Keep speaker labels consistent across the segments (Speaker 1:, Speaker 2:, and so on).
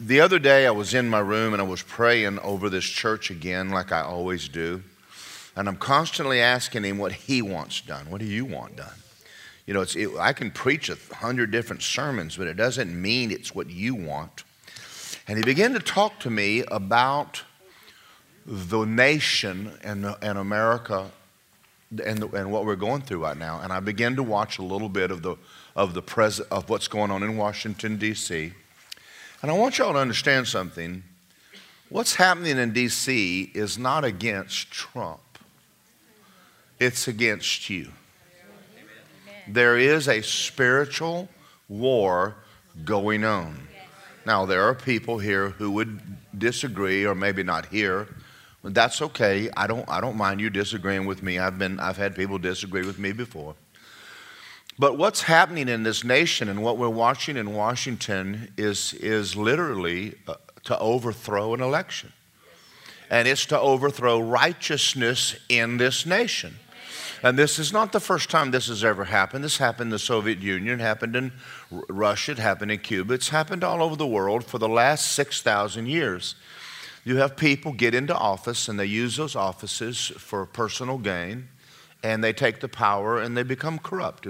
Speaker 1: The other day, I was in my room and I was praying over this church again, like I always do. And I'm constantly asking him what he wants done. What do you want done? You know, it, I can preach a hundred different sermons, but it doesn't mean it's what you want. And he began to talk to me about the nation and, and America and, the, and what we're going through right now. And I began to watch a little bit of, the, of, the pres- of what's going on in Washington, D.C. And I want y'all to understand something. What's happening in D.C. is not against Trump it's against you. There is a spiritual war going on. Now, there are people here who would disagree, or maybe not here. But that's okay. I don't, I don't mind you disagreeing with me. I've, been, I've had people disagree with me before. But what's happening in this nation and what we're watching in Washington is, is literally uh, to overthrow an election. And it's to overthrow righteousness in this nation. And this is not the first time this has ever happened. This happened in the Soviet Union, happened in Russia, it happened in Cuba. It's happened all over the world for the last 6,000 years. You have people get into office and they use those offices for personal gain and they take the power and they become corrupt.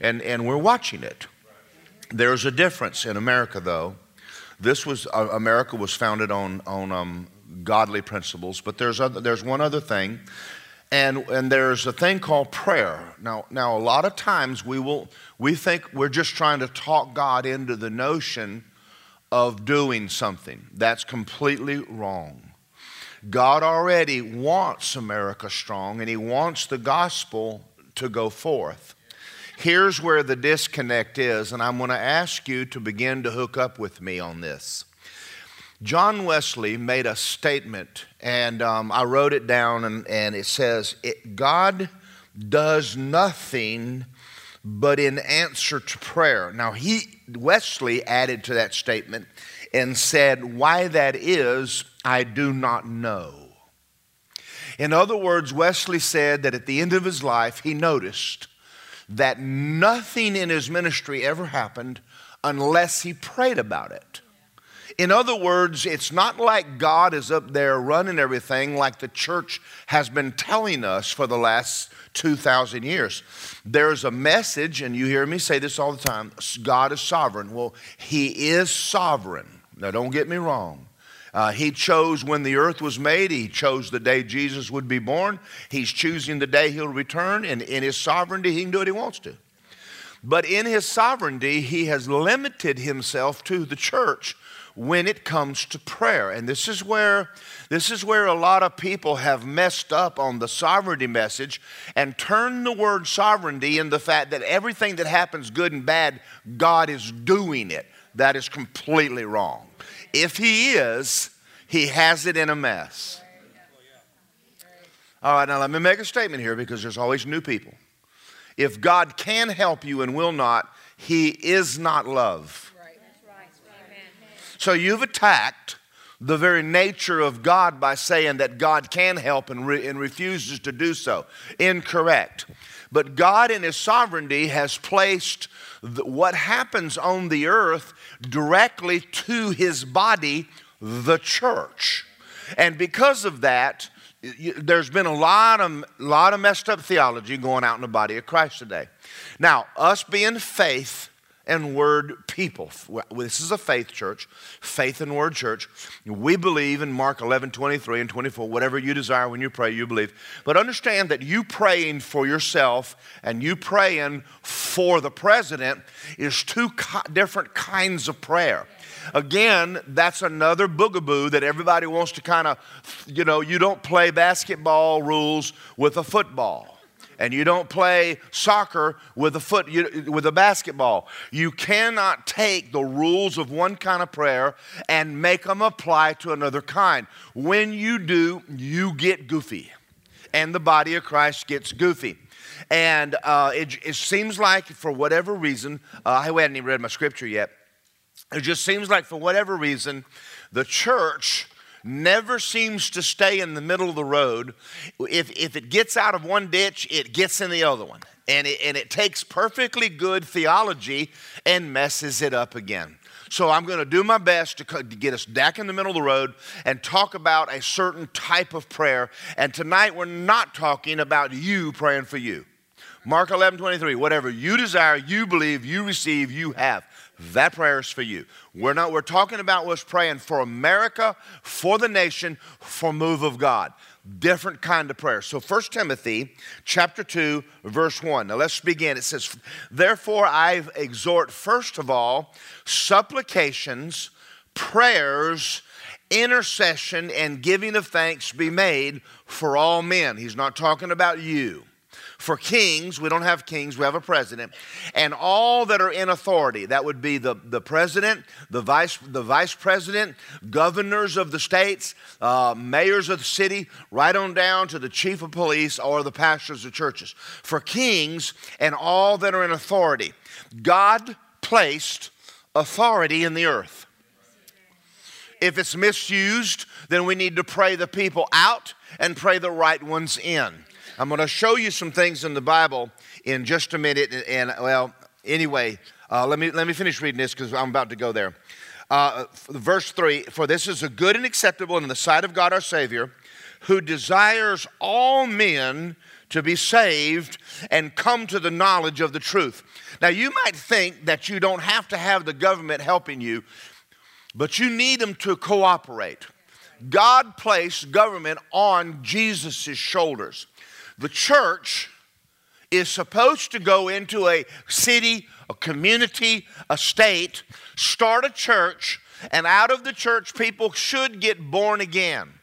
Speaker 1: And, and we're watching it. There's a difference in America, though. This was, uh, America was founded on, on um, godly principles, but there's, other, there's one other thing and, and there's a thing called prayer. Now, now, a lot of times we, will, we think we're just trying to talk God into the notion of doing something. That's completely wrong. God already wants America strong and He wants the gospel to go forth. Here's where the disconnect is, and I'm going to ask you to begin to hook up with me on this. John Wesley made a statement, and um, I wrote it down, and, and it says, it, God does nothing but in answer to prayer. Now, he, Wesley added to that statement and said, Why that is, I do not know. In other words, Wesley said that at the end of his life, he noticed that nothing in his ministry ever happened unless he prayed about it. In other words, it's not like God is up there running everything like the church has been telling us for the last 2,000 years. There's a message, and you hear me say this all the time God is sovereign. Well, He is sovereign. Now, don't get me wrong. Uh, he chose when the earth was made. He chose the day Jesus would be born. He's choosing the day he'll return. And in his sovereignty, he can do what he wants to. But in his sovereignty, he has limited himself to the church when it comes to prayer. And this is where this is where a lot of people have messed up on the sovereignty message and turned the word sovereignty in the fact that everything that happens good and bad, God is doing it. That is completely wrong. If he is, he has it in a mess. All right, now let me make a statement here because there's always new people. If God can help you and will not, he is not love. So you've attacked the very nature of God by saying that God can help and, re- and refuses to do so. Incorrect. But God, in His sovereignty, has placed the, what happens on the earth directly to His body, the church. And because of that, there's been a lot of, lot of messed up theology going out in the body of Christ today. Now, us being faith and word people. This is a faith church, faith and word church. We believe in Mark 11, 23 and 24, whatever you desire when you pray, you believe. But understand that you praying for yourself and you praying for the president is two different kinds of prayer. Again, that's another boogaboo that everybody wants to kind of, you know, you don't play basketball rules with a football and you don't play soccer with a foot you, with a basketball. You cannot take the rules of one kind of prayer and make them apply to another kind. When you do, you get goofy, and the body of Christ gets goofy. And uh, it, it, seems like, for whatever reason, uh, I hadn't even read my scripture yet. It just seems like, for whatever reason, the church never seems to stay in the middle of the road. If, if it gets out of one ditch, it gets in the other one. And it, and it takes perfectly good theology and messes it up again. So I'm going to do my best to, to get us back in the middle of the road and talk about a certain type of prayer. And tonight we're not talking about you praying for you. Mark 11, 23, whatever you desire, you believe, you receive, you have. That prayer is for you. We're not, we're talking about us praying for America, for the nation, for move of God. Different kind of prayer. So 1 Timothy chapter 2, verse 1. Now let's begin. It says, Therefore I exhort first of all supplications, prayers, intercession, and giving of thanks be made for all men. He's not talking about you for kings, we don't have kings, we have a president, and all that are in authority. That would be the, the president, the vice, the vice president, governors of the states, uh, mayors of the city, right on down to the chief of police or the pastors of churches. For kings and all that are in authority. God placed authority in the earth. If it's misused, then we need to pray the people out and pray the right ones in. I'm going to show you some things in the Bible in just a minute. And, well, anyway, uh, let, me, let me finish reading this because I'm about to go there. Uh, verse 3 For this is a good and acceptable in the sight of God our Savior, who desires all men to be saved and come to the knowledge of the truth. Now, you might think that you don't have to have the government helping you, but you need them to cooperate. God placed government on Jesus' shoulders. The church is supposed to go into a city, a community, a state, start a church, and out of the church, people should get born again.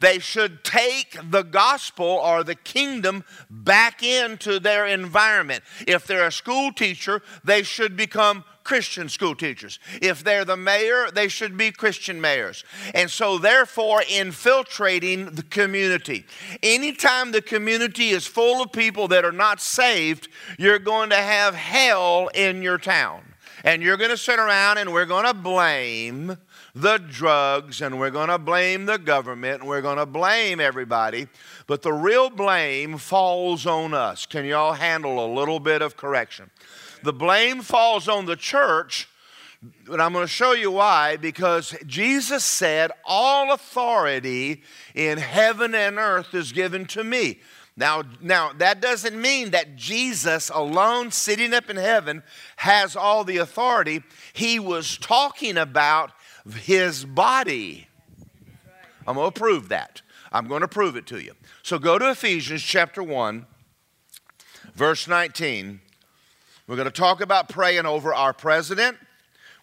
Speaker 1: They should take the gospel or the kingdom back into their environment. If they're a school teacher, they should become Christian school teachers. If they're the mayor, they should be Christian mayors. And so, therefore, infiltrating the community. Anytime the community is full of people that are not saved, you're going to have hell in your town. And you're going to sit around and we're going to blame the drugs and we're going to blame the government and we're going to blame everybody. But the real blame falls on us. Can y'all handle a little bit of correction? The blame falls on the church, but I'm going to show you why. Because Jesus said, All authority in heaven and earth is given to me. Now, now, that doesn't mean that Jesus alone, sitting up in heaven, has all the authority. He was talking about his body. I'm going to prove that. I'm going to prove it to you. So go to Ephesians chapter 1, verse 19. We're going to talk about praying over our president,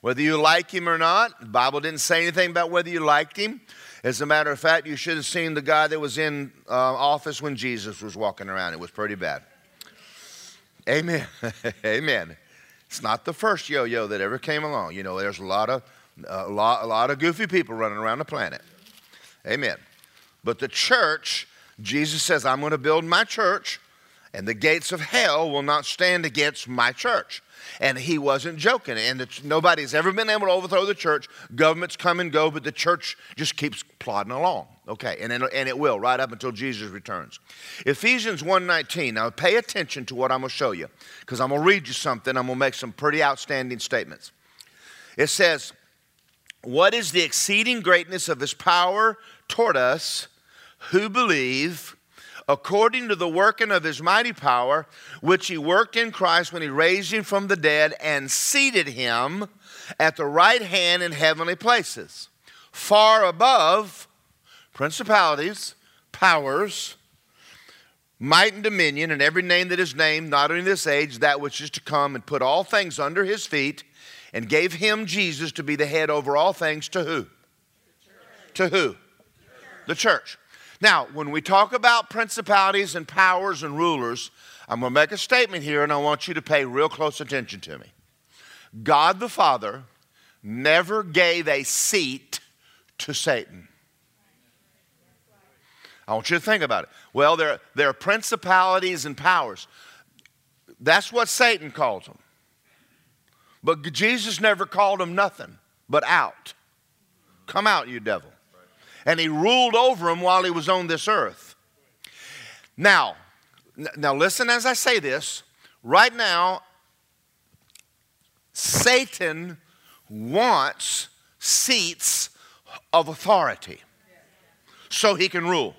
Speaker 1: whether you like him or not. The Bible didn't say anything about whether you liked him. As a matter of fact, you should have seen the guy that was in uh, office when Jesus was walking around. It was pretty bad. Amen. Amen. It's not the first yo yo that ever came along. You know, there's a lot of a lot, a lot of goofy people running around the planet. Amen. But the church, Jesus says, I'm going to build my church and the gates of hell will not stand against my church. And he wasn't joking. And the, nobody's ever been able to overthrow the church. Governments come and go, but the church just keeps plodding along. Okay, and, and it will right up until Jesus returns. Ephesians 1.19. Now pay attention to what I'm going to show you because I'm going to read you something. I'm going to make some pretty outstanding statements. It says, What is the exceeding greatness of his power toward us who believe according to the working of his mighty power, which he worked in Christ when he raised him from the dead and seated him at the right hand in heavenly places, far above principalities, powers, might and dominion, and every name that is named, not only this age, that which is to come, and put all things under his feet, and gave him Jesus to be the head over all things to who? To who? The church. Now, when we talk about principalities and powers and rulers, I'm going to make a statement here and I want you to pay real close attention to me. God the Father never gave a seat to Satan. I want you to think about it. Well, there, there are principalities and powers. That's what Satan calls them. But Jesus never called them nothing but out. Come out, you devil and he ruled over them while he was on this earth. Now, now listen as I say this. Right now, Satan wants seats of authority so he can rule.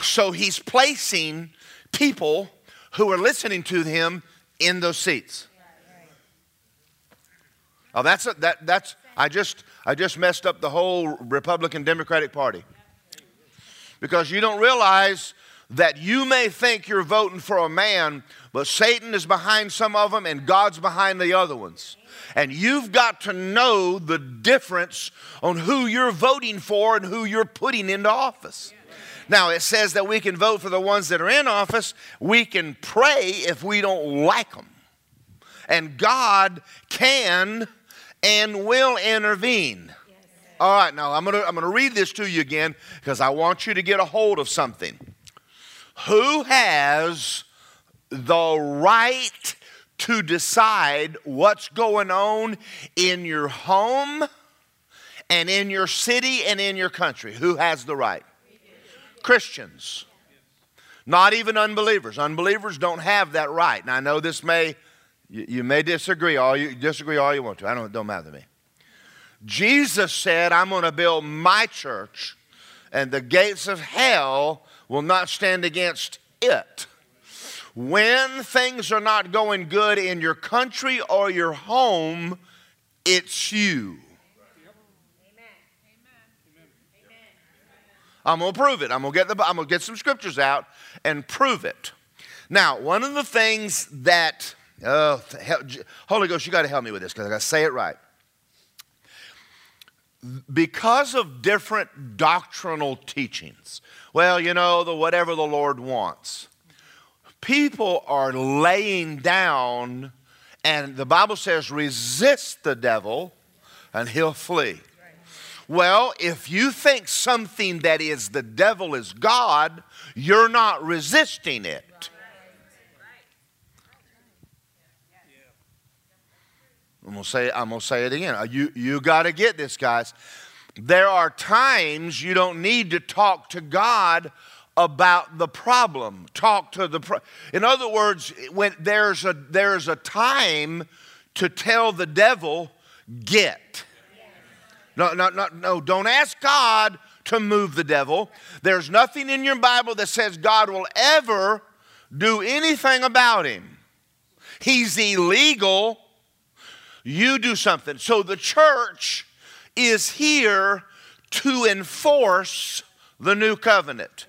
Speaker 1: So he's placing people who are listening to him in those seats. Oh, that's a, that that's I just I just messed up the whole Republican Democratic Party. Because you don't realize that you may think you're voting for a man, but Satan is behind some of them and God's behind the other ones. And you've got to know the difference on who you're voting for and who you're putting into office. Now, it says that we can vote for the ones that are in office. We can pray if we don't like them. And God can and will intervene. All right, now I'm going to I'm going to read this to you again because I want you to get a hold of something. Who has the right to decide what's going on in your home and in your city and in your country? Who has the right? Christians. Not even unbelievers. Unbelievers don't have that right. And I know this may, you, you may disagree all you disagree all you want to. I don't, don't matter to me. Jesus said, I'm going to build my church, and the gates of hell will not stand against it. When things are not going good in your country or your home, it's you. I'm going to prove it. I'm going to get the I'm going to get some scriptures out and prove it. Now, one of the things that oh, Holy Ghost, you got to help me with this because I got to say it right. Because of different doctrinal teachings, well, you know, the whatever the Lord wants, people are laying down, and the Bible says, resist the devil and he'll flee. Well, if you think something that is the devil is God, you're not resisting it. I'm gonna say I'm gonna say it again. Uh, you you got to get this, guys. There are times you don't need to talk to God about the problem. Talk to the. Pro- In other words, when there's a there's a time to tell the devil, get. No, no, no, no. Don't ask God to move the devil. There's nothing in your Bible that says God will ever do anything about him. He's illegal. You do something. So the church is here to enforce the new covenant.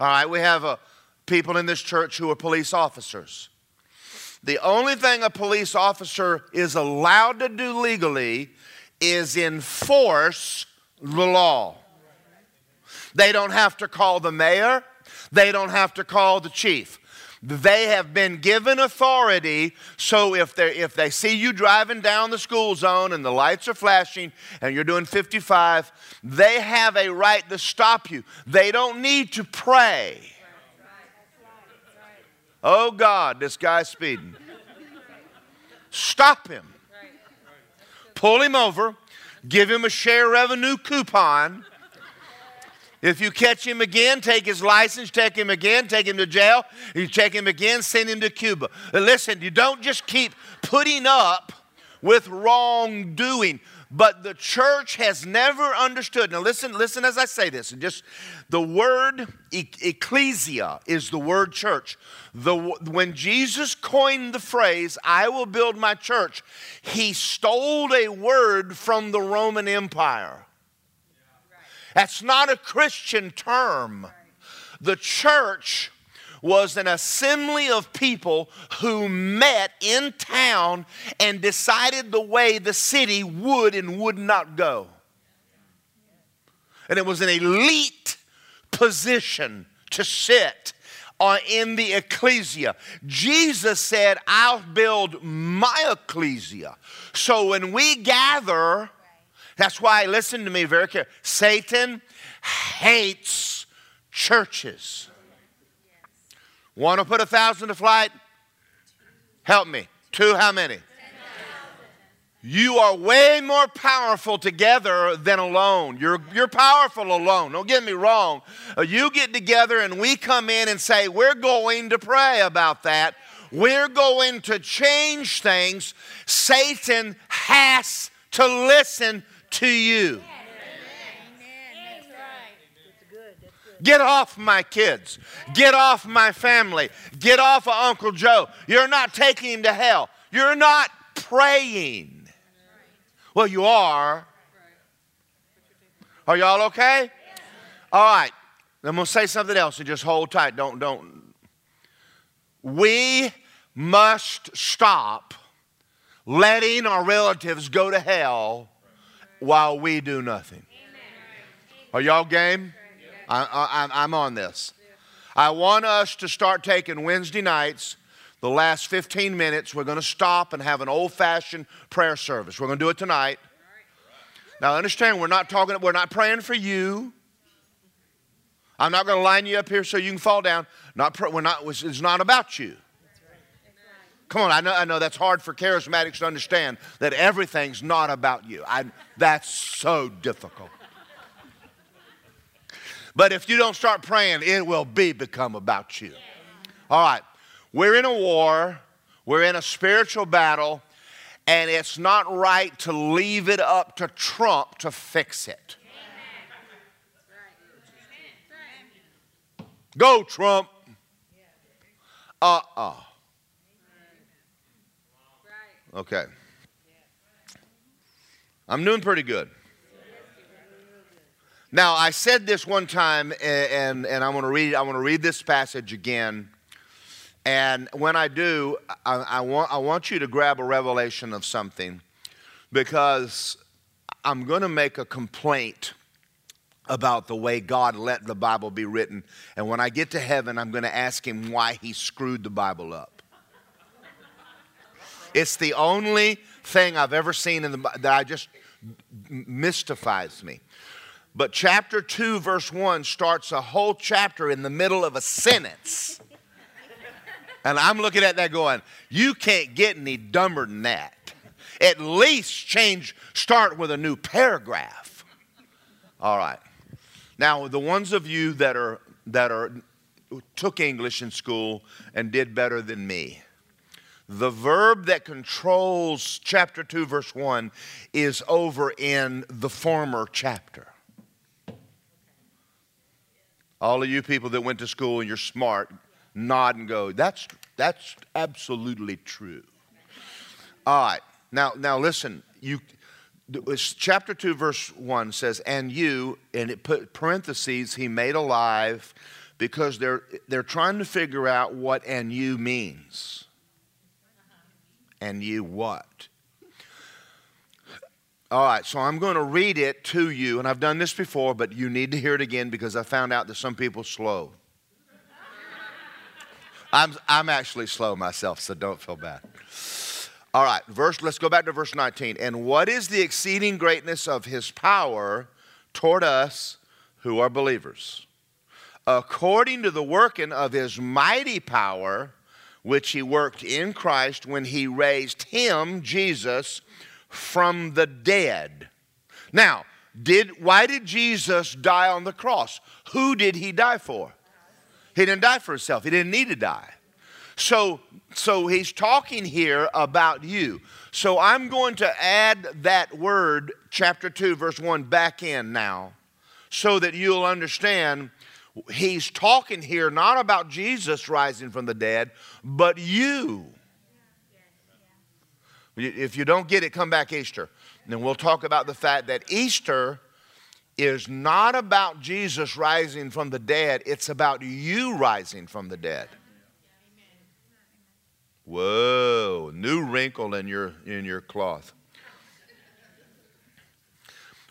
Speaker 1: All right, we have uh, people in this church who are police officers. The only thing a police officer is allowed to do legally is enforce the law. They don't have to call the mayor, they don't have to call the chief. They have been given authority, so if, they if they see you driving down the school zone and the lights are flashing and you're doing 55, they have a right to stop you. They don't need to pray. Oh God, this guy's speeding. Stop him pull him over, give him a share revenue coupon. If you catch him again, take his license, take him again, take him to jail. You take him again, send him to Cuba. Listen, you don't just keep putting up with wrongdoing. But the church has never understood. Now listen, listen as I say this, just the word ecclesia is the word church. The, when Jesus coined the phrase, I will build my church, he stole a word from the Roman Empire. That's not a Christian term. The church was an assembly of people who met in town and decided the way the city would and would not go. And it was an elite position to sit uh, in the ecclesia. Jesus said, I'll build my ecclesia. So when we gather, that's why, listen to me very carefully. Satan hates churches. Want to put a thousand to flight? Help me. Two, how many? You are way more powerful together than alone. You're, you're powerful alone. Don't get me wrong. Uh, you get together and we come in and say, We're going to pray about that. we're going to change things, Satan has to listen to you. Get off my kids. Get off my family. Get off of Uncle Joe. You're not taking him to hell. You're not praying. Well, you are. Are y'all okay? All right. I'm going to say something else and just hold tight. Don't, don't. We must stop letting our relatives go to hell while we do nothing. Are y'all game? I, I, I'm on this. I want us to start taking Wednesday nights, the last 15 minutes. We're going to stop and have an old fashioned prayer service. We're going to do it tonight. Now, understand, we're not talking, we're not praying for you. I'm not going to line you up here so you can fall down. Not, we're not, it's not about you. Come on, I know, I know that's hard for charismatics to understand that everything's not about you. I, that's so difficult. But if you don't start praying, it will be become about you. All right. We're in a war, we're in a spiritual battle, and it's not right to leave it up to Trump to fix it. Go, Trump. Uh uh Okay. I'm doing pretty good. Now, I said this one time, and, and, I'm going to read. I want to read this passage again. And when I do, I, I, want, I want you to grab a revelation of something because I'm going to make a complaint about the way God let the Bible be written. And when I get to heaven, I'm going to ask him why he screwed the Bible up. It's the only thing I've ever seen in the that I just mystifies me. But chapter 2, verse 1 starts a whole chapter in the middle of a sentence. And I'm looking at that going, you can't get any dumber than that. At least change, start with a new paragraph. All right. Now, the ones of you that are that are took English in school and did better than me. The verb that controls chapter 2 verse 1 is over in the former chapter. All of you people that went to school and you're smart, nod and go, that's, that's absolutely true. All right. Now, now listen, you, chapter 2, verse 1 says, and you, and it put parentheses, he made alive, because they're, they're trying to figure out what and you means. And you what? All right, so I'm going to read it to you, and I've done this before, but you need to hear it again because I found out that some people slow. I'm, I'm actually slow myself, so don't feel bad. All right, verse, let's go back to verse 19. And what is the exceeding greatness of his power toward us who are believers? According to the working of his mighty power, which he worked in Christ when he raised him, Jesus, from the dead. Now, did, why did Jesus die on the cross? Who did he die for? He didn't die for himself. He didn't need to die. So, so he's talking here about you. So I'm going to add that word, chapter 2, verse 1, back in now so that you'll understand he's talking here not about Jesus rising from the dead, but you. If you don't get it, come back Easter. And then we'll talk about the fact that Easter is not about Jesus rising from the dead, it's about you rising from the dead. Whoa, new wrinkle in your in your cloth.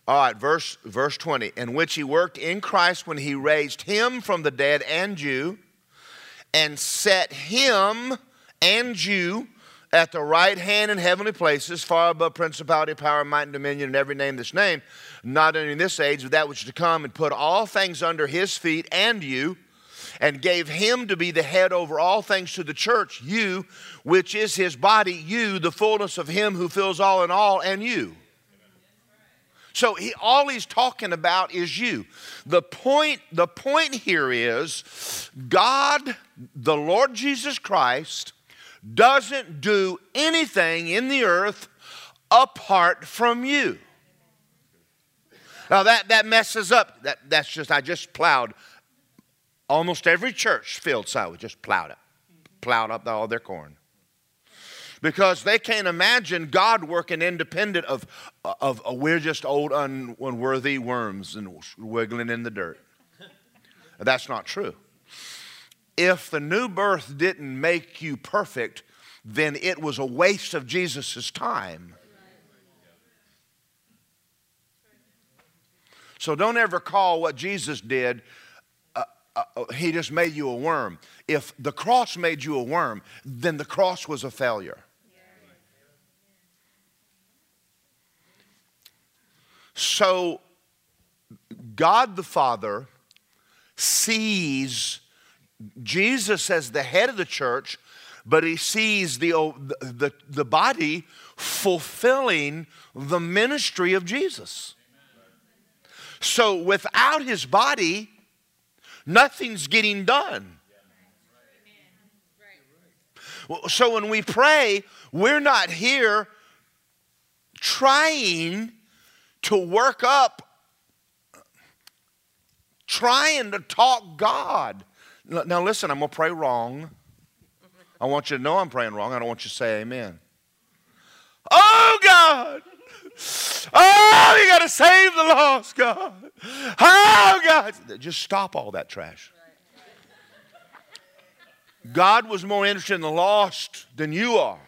Speaker 1: All right, verse verse 20, in which he worked in Christ when he raised him from the dead and you and set him and you at the right hand in heavenly places, far above principality, power, might, and dominion, and every name that's named, not only in this age, but that which is to come, and put all things under his feet and you, and gave him to be the head over all things to the church, you, which is his body, you, the fullness of him who fills all in all, and you. So he, all he's talking about is you. The point, the point here is God, the Lord Jesus Christ, doesn't do anything in the earth apart from you. Now that, that messes up. That, that's just, I just plowed almost every church field side, just plowed it, plowed up all their corn. Because they can't imagine God working independent of, of, of we're just old unworthy worms and wiggling in the dirt. That's not true. If the new birth didn't make you perfect, then it was a waste of Jesus' time. So don't ever call what Jesus did, uh, uh, uh, he just made you a worm. If the cross made you a worm, then the cross was a failure. So God the Father sees Jesus as the head of the church, but he sees the, the, the body fulfilling the ministry of Jesus. So without his body, nothing's getting done. So when we pray, we're not here trying to work up, trying to talk God. Now, listen, I'm going to pray wrong. I want you to know I'm praying wrong. I don't want you to say amen. Oh, God. Oh, you got to save the lost, God. Oh, God. Just stop all that trash. God was more interested in the lost than you are.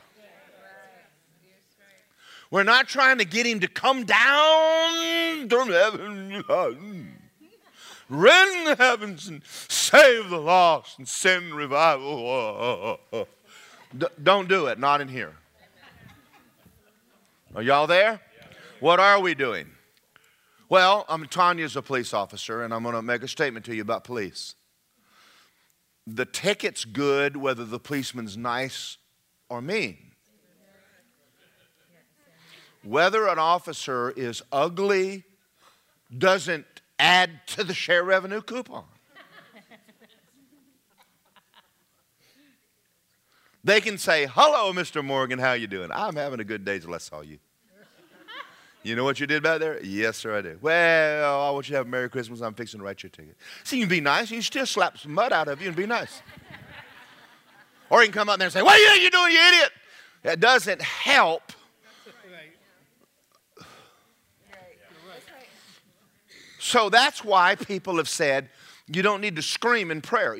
Speaker 1: We're not trying to get him to come down from heaven, rend the heavens and save the lost and send revival. don't do it, not in here. Are y'all there? What are we doing? Well, I'm Tanya's a police officer, and I'm going to make a statement to you about police. The ticket's good whether the policeman's nice or mean. Whether an officer is ugly doesn't add to the share revenue coupon. They can say, "Hello, Mr. Morgan, how you doing? I'm having a good day till I saw you." You know what you did back there? Yes, sir, I did. Well, I want you to have a Merry Christmas. I'm fixing to write your ticket. See, you can be nice. You can still slap some mud out of you and be nice. or you can come up there and say, What do you doing, you idiot? That doesn't help. So that's why people have said you don't need to scream in prayer.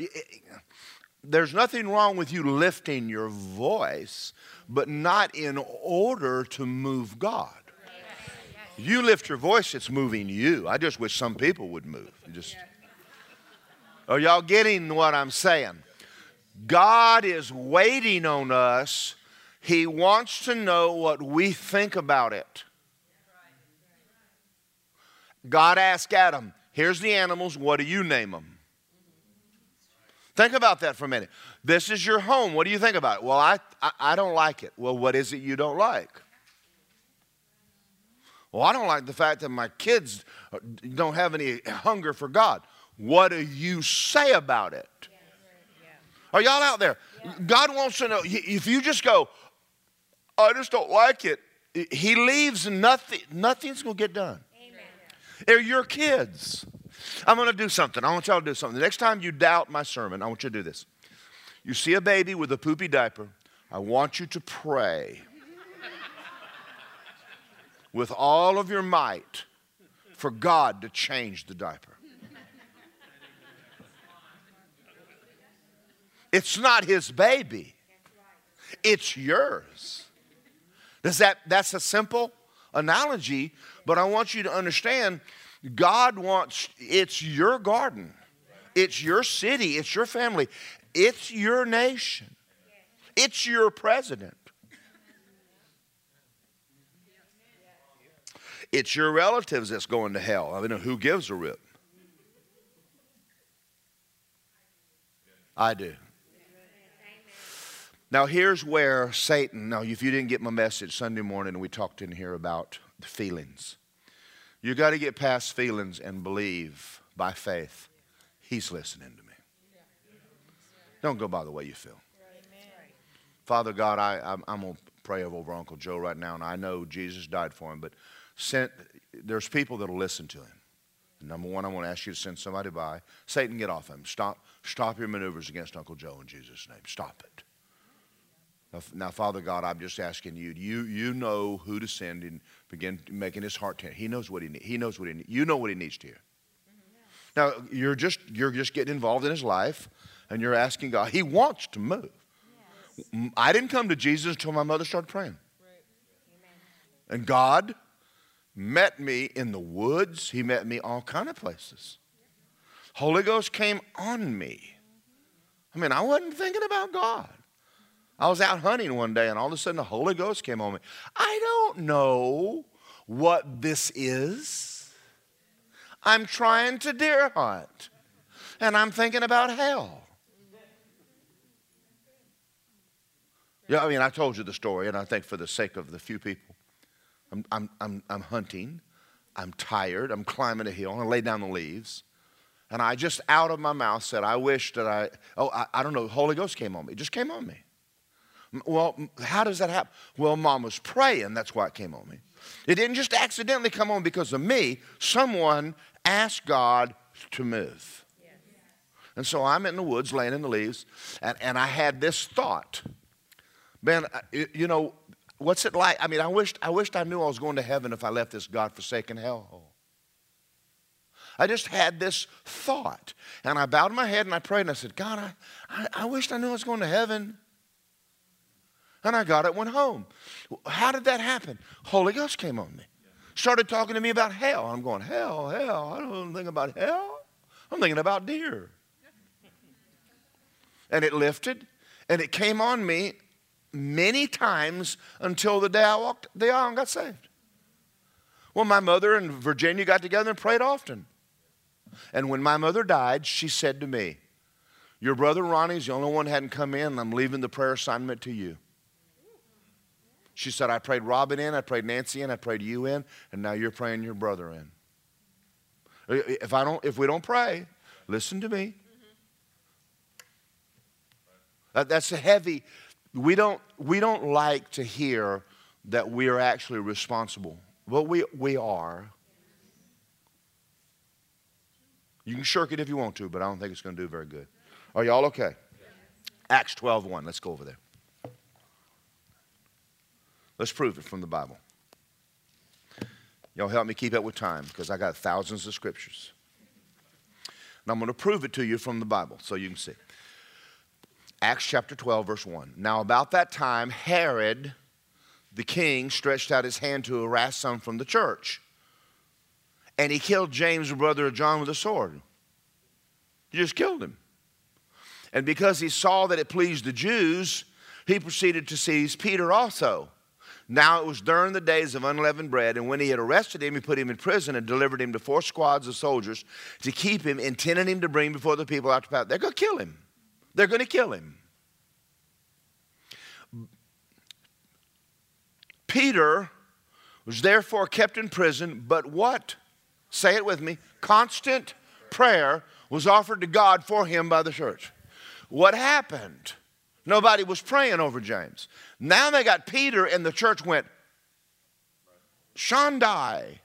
Speaker 1: There's nothing wrong with you lifting your voice, but not in order to move God. You lift your voice, it's moving you. I just wish some people would move. You just Are y'all getting what I'm saying? God is waiting on us. He wants to know what we think about it. God asked Adam, Here's the animals, what do you name them? Think about that for a minute. This is your home. What do you think about it? Well, I, I, I don't like it. Well, what is it you don't like? Well, I don't like the fact that my kids don't have any hunger for God. What do you say about it? Are y'all out there? God wants to know. If you just go, I just don't like it, He leaves nothing, nothing's going to get done. They're your kids. I'm going to do something. I want y'all to do something. The next time you doubt my sermon, I want you to do this. You see a baby with a poopy diaper, I want you to pray with all of your might for God to change the diaper. It's not his baby. It's yours. Does that that's a simple analogy, but I want you to understand God wants it's your garden. It's your city, it's your family, it's your nation. It's your president. It's your relatives that's going to hell. I mean, who gives a rip? I do. Now, here's where Satan, now, if you didn't get my message Sunday morning, we talked in here about the feelings. You got to get past feelings and believe by faith. He's listening to me. Don't go by the way you feel. Father God, I, I'm, I'm going to pray over Uncle Joe right now, and I know Jesus died for him, but sent, there's people that will listen to him. Number one, I want to ask you to send somebody by. Satan, get off him. Stop, stop your maneuvers against Uncle Joe in Jesus' name. Stop it. Now, now, Father God, I'm just asking you. You, you know who to send and begin making his heart tender. He knows what he needs. He knows what he needs. You know what he needs to hear. Mm-hmm. Now you're just you're just getting involved in his life, and you're asking God. He wants to move. Yes. I didn't come to Jesus until my mother started praying. Right. And God met me in the woods. He met me all kind of places. Holy Ghost came on me. I mean, I wasn't thinking about God. I was out hunting one day and all of a sudden the Holy Ghost came on me. I don't know what this is. I'm trying to deer hunt and I'm thinking about hell. Yeah, I mean, I told you the story, and I think for the sake of the few people, I'm, I'm, I'm, I'm hunting, I'm tired, I'm climbing a hill, and I lay down the leaves. And I just out of my mouth said, I wish that I, oh, I, I don't know, the Holy Ghost came on me. It just came on me. Well, how does that happen? Well, mom was praying. That's why it came on me. It didn't just accidentally come on because of me. Someone asked God to move. And so I'm in the woods laying in the leaves, and, and I had this thought. Man, you know, what's it like? I mean, I wished, I wished I knew I was going to heaven if I left this God-forsaken hellhole. I just had this thought. And I bowed my head and I prayed and I said, God, I, I, I wished I knew I was going to heaven. And I got it, went home. How did that happen? Holy Ghost came on me. Started talking to me about hell. I'm going, hell, hell. I don't think about hell. I'm thinking about deer. And it lifted and it came on me many times until the day I walked the aisle and got saved. Well, my mother and Virginia got together and prayed often. And when my mother died, she said to me, Your brother Ronnie's the only one hadn't come in, I'm leaving the prayer assignment to you. She said, I prayed Robin in, I prayed Nancy in, I prayed you in, and now you're praying your brother in. If, I don't, if we don't pray, listen to me. That, that's a heavy. We don't, we don't like to hear that we are actually responsible, but we, we are. You can shirk it if you want to, but I don't think it's going to do very good. Are y'all okay? Acts 12 1. Let's go over there. Let's prove it from the Bible. Y'all help me keep up with time because I got thousands of scriptures. And I'm going to prove it to you from the Bible so you can see. Acts chapter 12, verse 1. Now, about that time, Herod the king stretched out his hand to harass some from the church. And he killed James, the brother of John, with a sword. He just killed him. And because he saw that it pleased the Jews, he proceeded to seize Peter also. Now it was during the days of unleavened bread, and when he had arrested him, he put him in prison and delivered him to four squads of soldiers to keep him, intending him to bring before the people after Pilate. They're going to kill him. They're going to kill him. Peter was therefore kept in prison, but what? Say it with me. Constant prayer was offered to God for him by the church. What happened? Nobody was praying over James. Now they got Peter, and the church went, Shandai.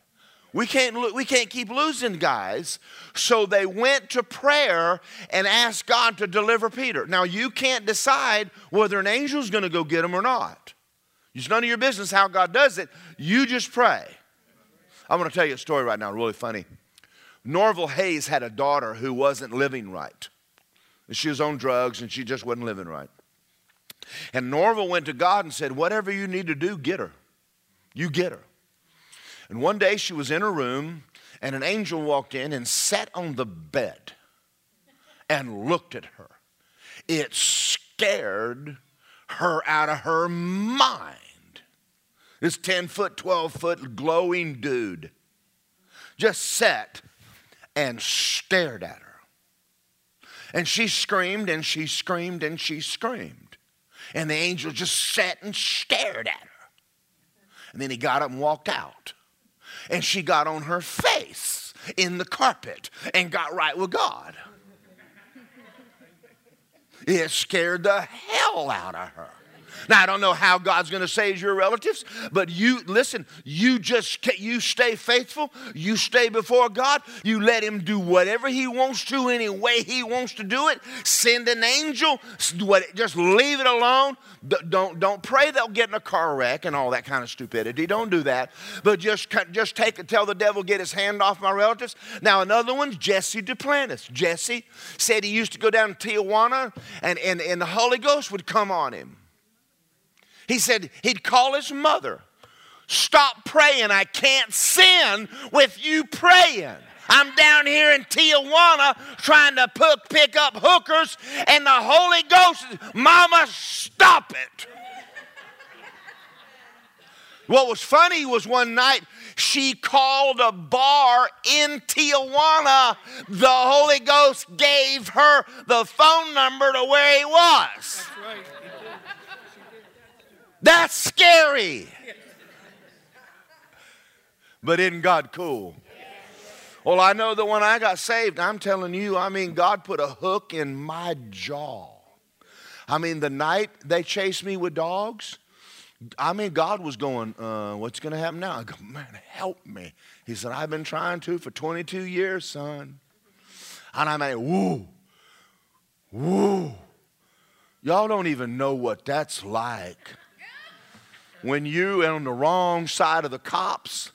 Speaker 1: We can't, we can't keep losing guys. So they went to prayer and asked God to deliver Peter. Now, you can't decide whether an angel's going to go get him or not. It's none of your business how God does it. You just pray. I'm going to tell you a story right now, really funny. Norval Hayes had a daughter who wasn't living right. She was on drugs and she just wasn't living right. And Norval went to God and said, Whatever you need to do, get her. You get her. And one day she was in her room, and an angel walked in and sat on the bed and looked at her. It scared her out of her mind. This 10 foot, 12 foot glowing dude just sat and stared at her. And she screamed and she screamed and she screamed. And the angel just sat and stared at her. And then he got up and walked out. And she got on her face in the carpet and got right with God. It scared the hell out of her. Now I don't know how God's going to save your relatives, but you listen. You just you stay faithful. You stay before God. You let Him do whatever He wants to, any way He wants to do it. Send an angel. Just leave it alone. Don't don't pray they'll get in a car wreck and all that kind of stupidity. Don't do that. But just just take it. Tell the devil get his hand off my relatives. Now another one's Jesse Duplantis. Jesse said he used to go down to Tijuana and, and, and the Holy Ghost would come on him. He said he'd call his mother. Stop praying. I can't sin with you praying. I'm down here in Tijuana trying to pick up hookers, and the Holy Ghost, Mama, stop it. what was funny was one night she called a bar in Tijuana. The Holy Ghost gave her the phone number to where he was. That's right. That's scary. But isn't God cool? Well, I know that when I got saved, I'm telling you, I mean, God put a hook in my jaw. I mean, the night they chased me with dogs, I mean, God was going, uh, What's going to happen now? I go, Man, help me. He said, I've been trying to for 22 years, son. And I'm like, Woo, woo. Y'all don't even know what that's like. When you are on the wrong side of the cops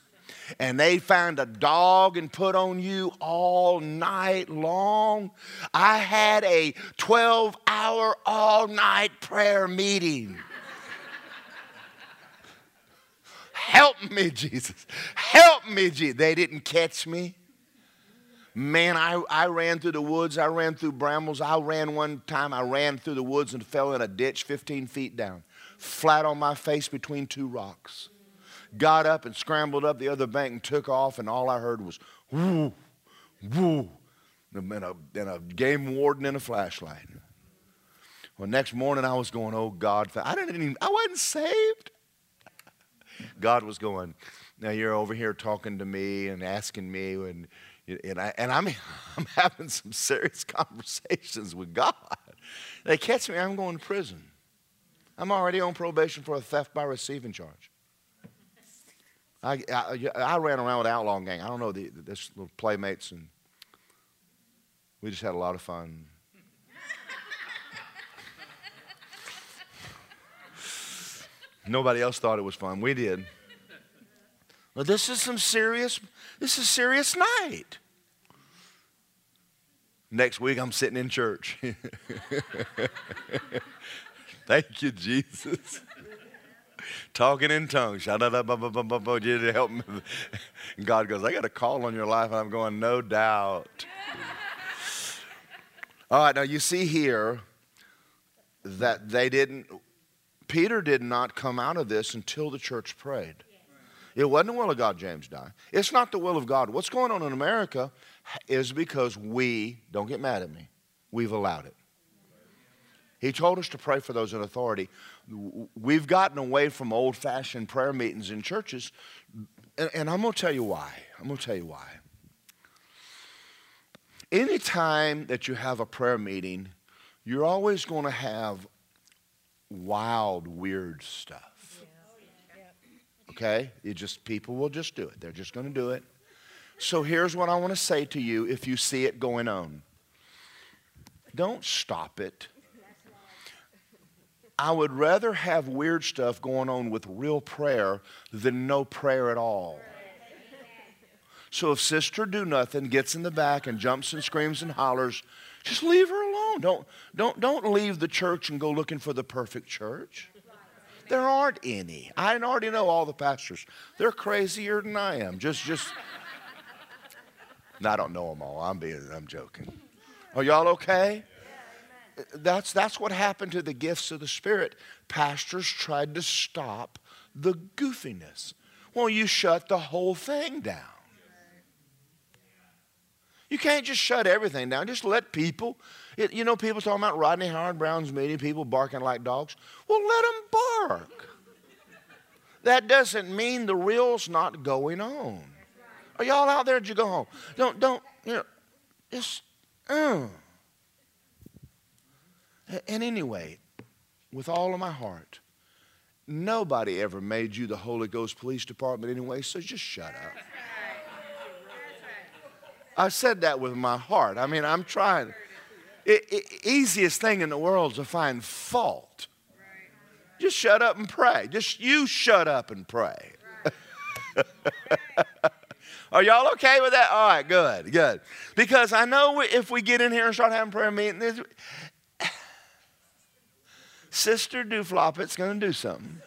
Speaker 1: and they find a dog and put on you all night long. I had a 12 hour all night prayer meeting. Help me, Jesus. Help me, Jesus. They didn't catch me. Man, I, I ran through the woods. I ran through brambles. I ran one time. I ran through the woods and fell in a ditch 15 feet down, flat on my face between two rocks got up and scrambled up the other bank and took off, and all I heard was whoo, whoo, and a, and a game warden and a flashlight. Well, next morning I was going, oh God, I didn't even, I wasn't saved. God was going, now you're over here talking to me and asking me, and, and, I, and I'm, I'm having some serious conversations with God. They catch me, I'm going to prison. I'm already on probation for a theft by receiving charge. I, I, I, ran around with Outlaw Gang. I don't know, the, this little playmates, and we just had a lot of fun. Nobody else thought it was fun. We did. But this is some serious, this is serious night. Next week I'm sitting in church. Thank you, Jesus talking in tongues. Help me. God goes, I got a call on your life. And I'm going, no doubt. All right, now you see here that they didn't, Peter did not come out of this until the church prayed. It wasn't the will of God James died. It's not the will of God. What's going on in America is because we, don't get mad at me, we've allowed it. He told us to pray for those in authority. We've gotten away from old fashioned prayer meetings in churches, and, and I'm going to tell you why. I'm going to tell you why. Anytime that you have a prayer meeting, you're always going to have wild, weird stuff. Okay? You just people will just do it. They're just going to do it. So here's what I want to say to you if you see it going on. Don't stop it. I would rather have weird stuff going on with real prayer than no prayer at all. So if sister do nothing, gets in the back and jumps and screams and hollers, just leave her alone. Don't, don't, don't leave the church and go looking for the perfect church. There aren't any. I already know all the pastors. They're crazier than I am. Just, just. I don't know them all. I'm being, I'm joking. Are y'all okay? That's, that's what happened to the gifts of the Spirit. Pastors tried to stop the goofiness. Well, you shut the whole thing down. You can't just shut everything down. Just let people, it, you know, people talking about Rodney Howard Browne's meeting, people barking like dogs. Well, let them bark. That doesn't mean the real's not going on. Are y'all out there? Did you go home? Don't, don't, you know, just, uh. And anyway, with all of my heart, nobody ever made you the Holy Ghost Police Department anyway, so just shut up. I said that with my heart. I mean, I'm trying. It, it, easiest thing in the world is to find fault. Just shut up and pray. Just you shut up and pray. Are y'all okay with that? All right, good, good. Because I know if we get in here and start having prayer meetings, Sister Dooflop, going to do something.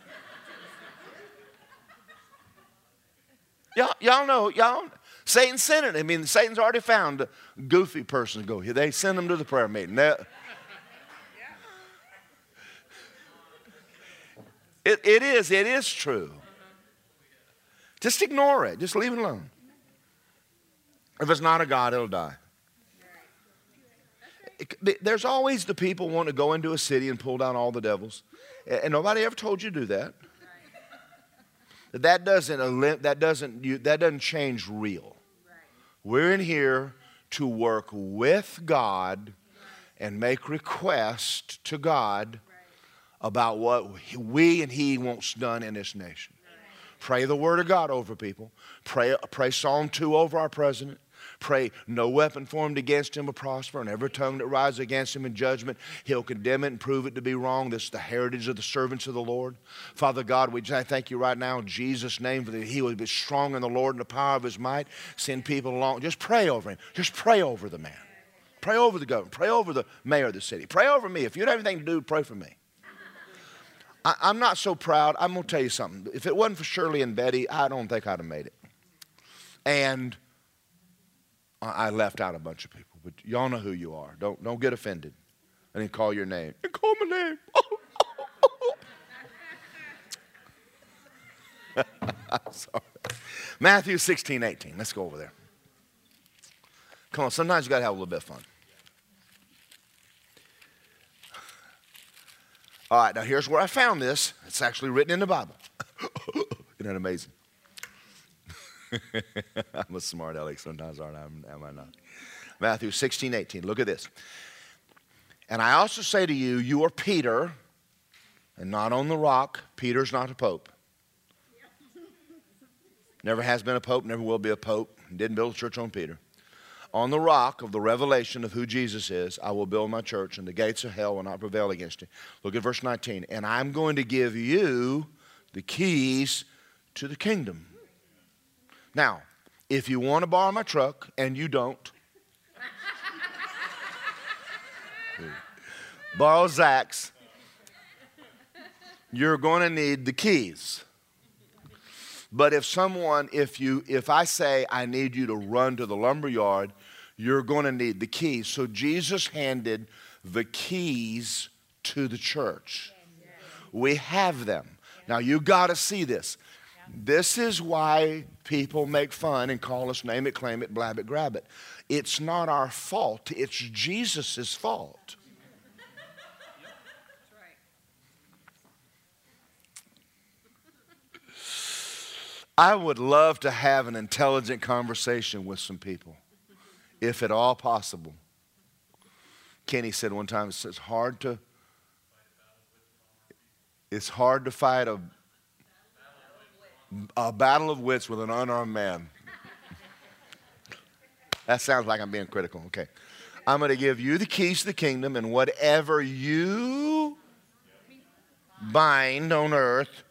Speaker 1: y'all, y'all know, y'all, Satan sent it. I mean, Satan's already found goofy person to go here. They send them to the prayer meeting. it, it is, it is true. Just ignore it. Just leave it alone. If it's not a God, it'll die. There's always the people want to go into a city and pull down all the devils. And nobody ever told you to do that. That doesn't, that doesn't, that doesn't change real. We're in here to work with God and make requests to God about what we and He wants done in this nation. Pray the Word of God over people. Pray, pray Psalm 2 over our president. Pray, no weapon formed against him will prosper, and every tongue that rises against him in judgment, he'll condemn it and prove it to be wrong. This is the heritage of the servants of the Lord. Father God, we thank you right now in Jesus' name for that he will be strong in the Lord and the power of his might. Send people along. Just pray over him. Just pray over the man. Pray over the governor. Pray over the mayor of the city. Pray over me. If you have anything to do, pray for me. I, am not so proud. I'm going to tell you something. If it wasn't for Shirley and Betty, I don't think I'd have made it. And I left out a bunch of people, but y'all know who you are. Don't, don't get offended. I didn't call your name. And call my name. Sorry. Matthew 16, 18. Let's go over there. Come on, sometimes you got to have a little bit of fun. All right, now here's where I found this. It's actually written in the Bible. Isn't that amazing? I'm a smart aleck sometimes, aren't I? Am I not? Matthew 16, 18. Look at this. And I also say to you, you are Peter, and not on the rock. Peter's not a pope. Never has been a pope, never will be a pope. Didn't build a church on Peter. On the rock of the revelation of who Jesus is, I will build my church, and the gates of hell will not prevail against it. Look at verse 19. And I'm going to give you the keys to the kingdom. Now, if you want to borrow my truck and you don't, borrow Zach's, you're going to need the keys. But if someone, if you, if I say I need you to run to the lumber yard, you're going to need the keys. So Jesus handed the keys to the church. We have them. Now you got to see this. This is why people make fun and call us name it, claim it, blab it, grab it. It's not our fault, it's Jesus' fault. I would love to have an intelligent conversation with some people, if at all possible. Kenny said one time, it's hard to it's hard to fight a a battle of wits with an unarmed man. that sounds like I'm being critical. Okay. I'm going to give you the keys to the kingdom, and whatever you bind on earth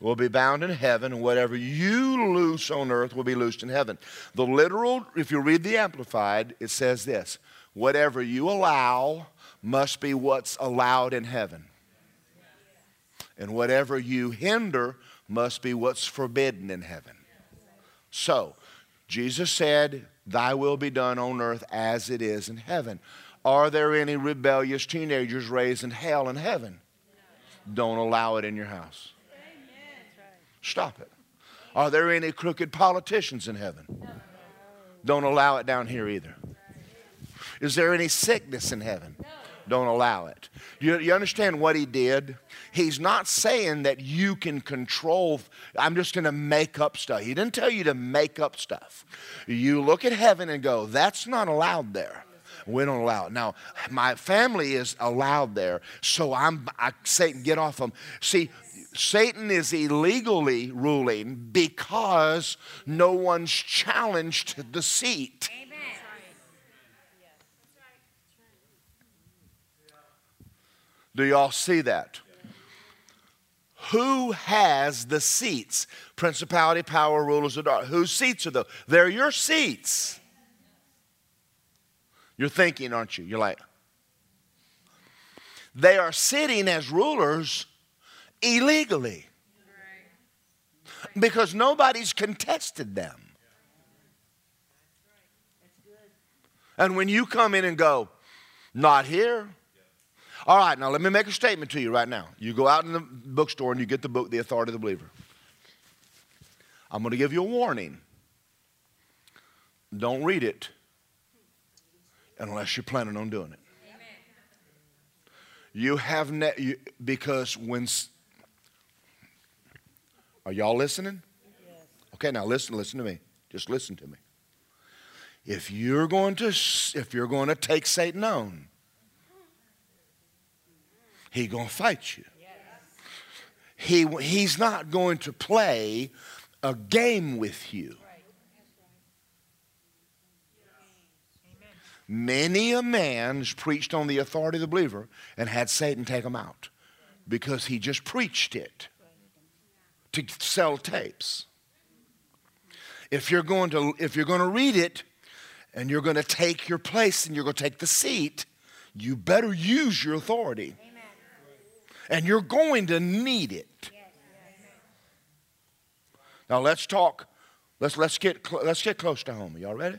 Speaker 1: will be bound in heaven, and whatever you loose on earth will be loosed in heaven. The literal, if you read the Amplified, it says this whatever you allow must be what's allowed in heaven. And whatever you hinder must be what's forbidden in heaven. So, Jesus said, Thy will be done on earth as it is in heaven. Are there any rebellious teenagers raised in hell in heaven? Don't allow it in your house. Stop it. Are there any crooked politicians in heaven? Don't allow it down here either. Is there any sickness in heaven? Don't allow it. You, you understand what he did? He's not saying that you can control, I'm just going to make up stuff. He didn't tell you to make up stuff. You look at heaven and go, that's not allowed there. We don't allow it. Now, my family is allowed there, so I'm I, Satan get off them. See, Satan is illegally ruling because no one's challenged the seat. Do y'all see that? Who has the seats? Principality, power, rulers of darkness. Whose seats are those? They're your seats. You're thinking, aren't you? You're like, they are sitting as rulers illegally because nobody's contested them. And when you come in and go, not here. All right, now let me make a statement to you right now. You go out in the bookstore and you get the book, The Authority of the Believer. I'm going to give you a warning. Don't read it unless you're planning on doing it. You have ne- you, because when are y'all listening? Yes. Okay, now listen, listen to me. Just listen to me. If you're going to if you're going to take Satan on, he's going to fight you. He, he's not going to play a game with you. Many a man preached on the authority of the believer and had Satan take him out because he just preached it to sell tapes. If you're going to, if you're going to read it and you're going to take your place and you're going to take the seat, you better use your authority. Amen. And you're going to need it. Now let's talk. Let's, let's, get, let's get close to home. Y'all ready?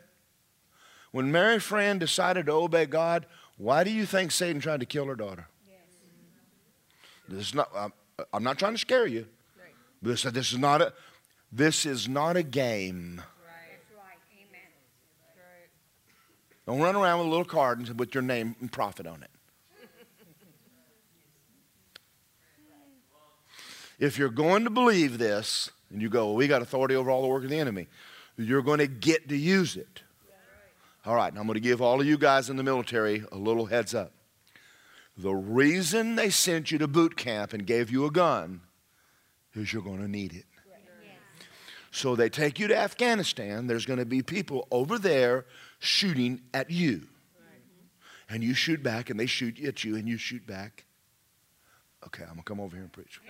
Speaker 1: When Mary Fran decided to obey God, why do you think Satan tried to kill her daughter? This is not, I'm, I'm, not trying to scare you. Right. This, this, is not a, this is not a game. Don't run around with a little card and with your name and profit on it. If you're going to believe this, and you go, well, we got authority over all the work of the enemy, you're going to get to use it. All right, now I'm going to give all of you guys in the military a little heads up. The reason they sent you to boot camp and gave you a gun is you're going to need it. So they take you to Afghanistan, there's going to be people over there shooting at you. And you shoot back, and they shoot at you, and you shoot back. Okay, I'm going to come over here and preach.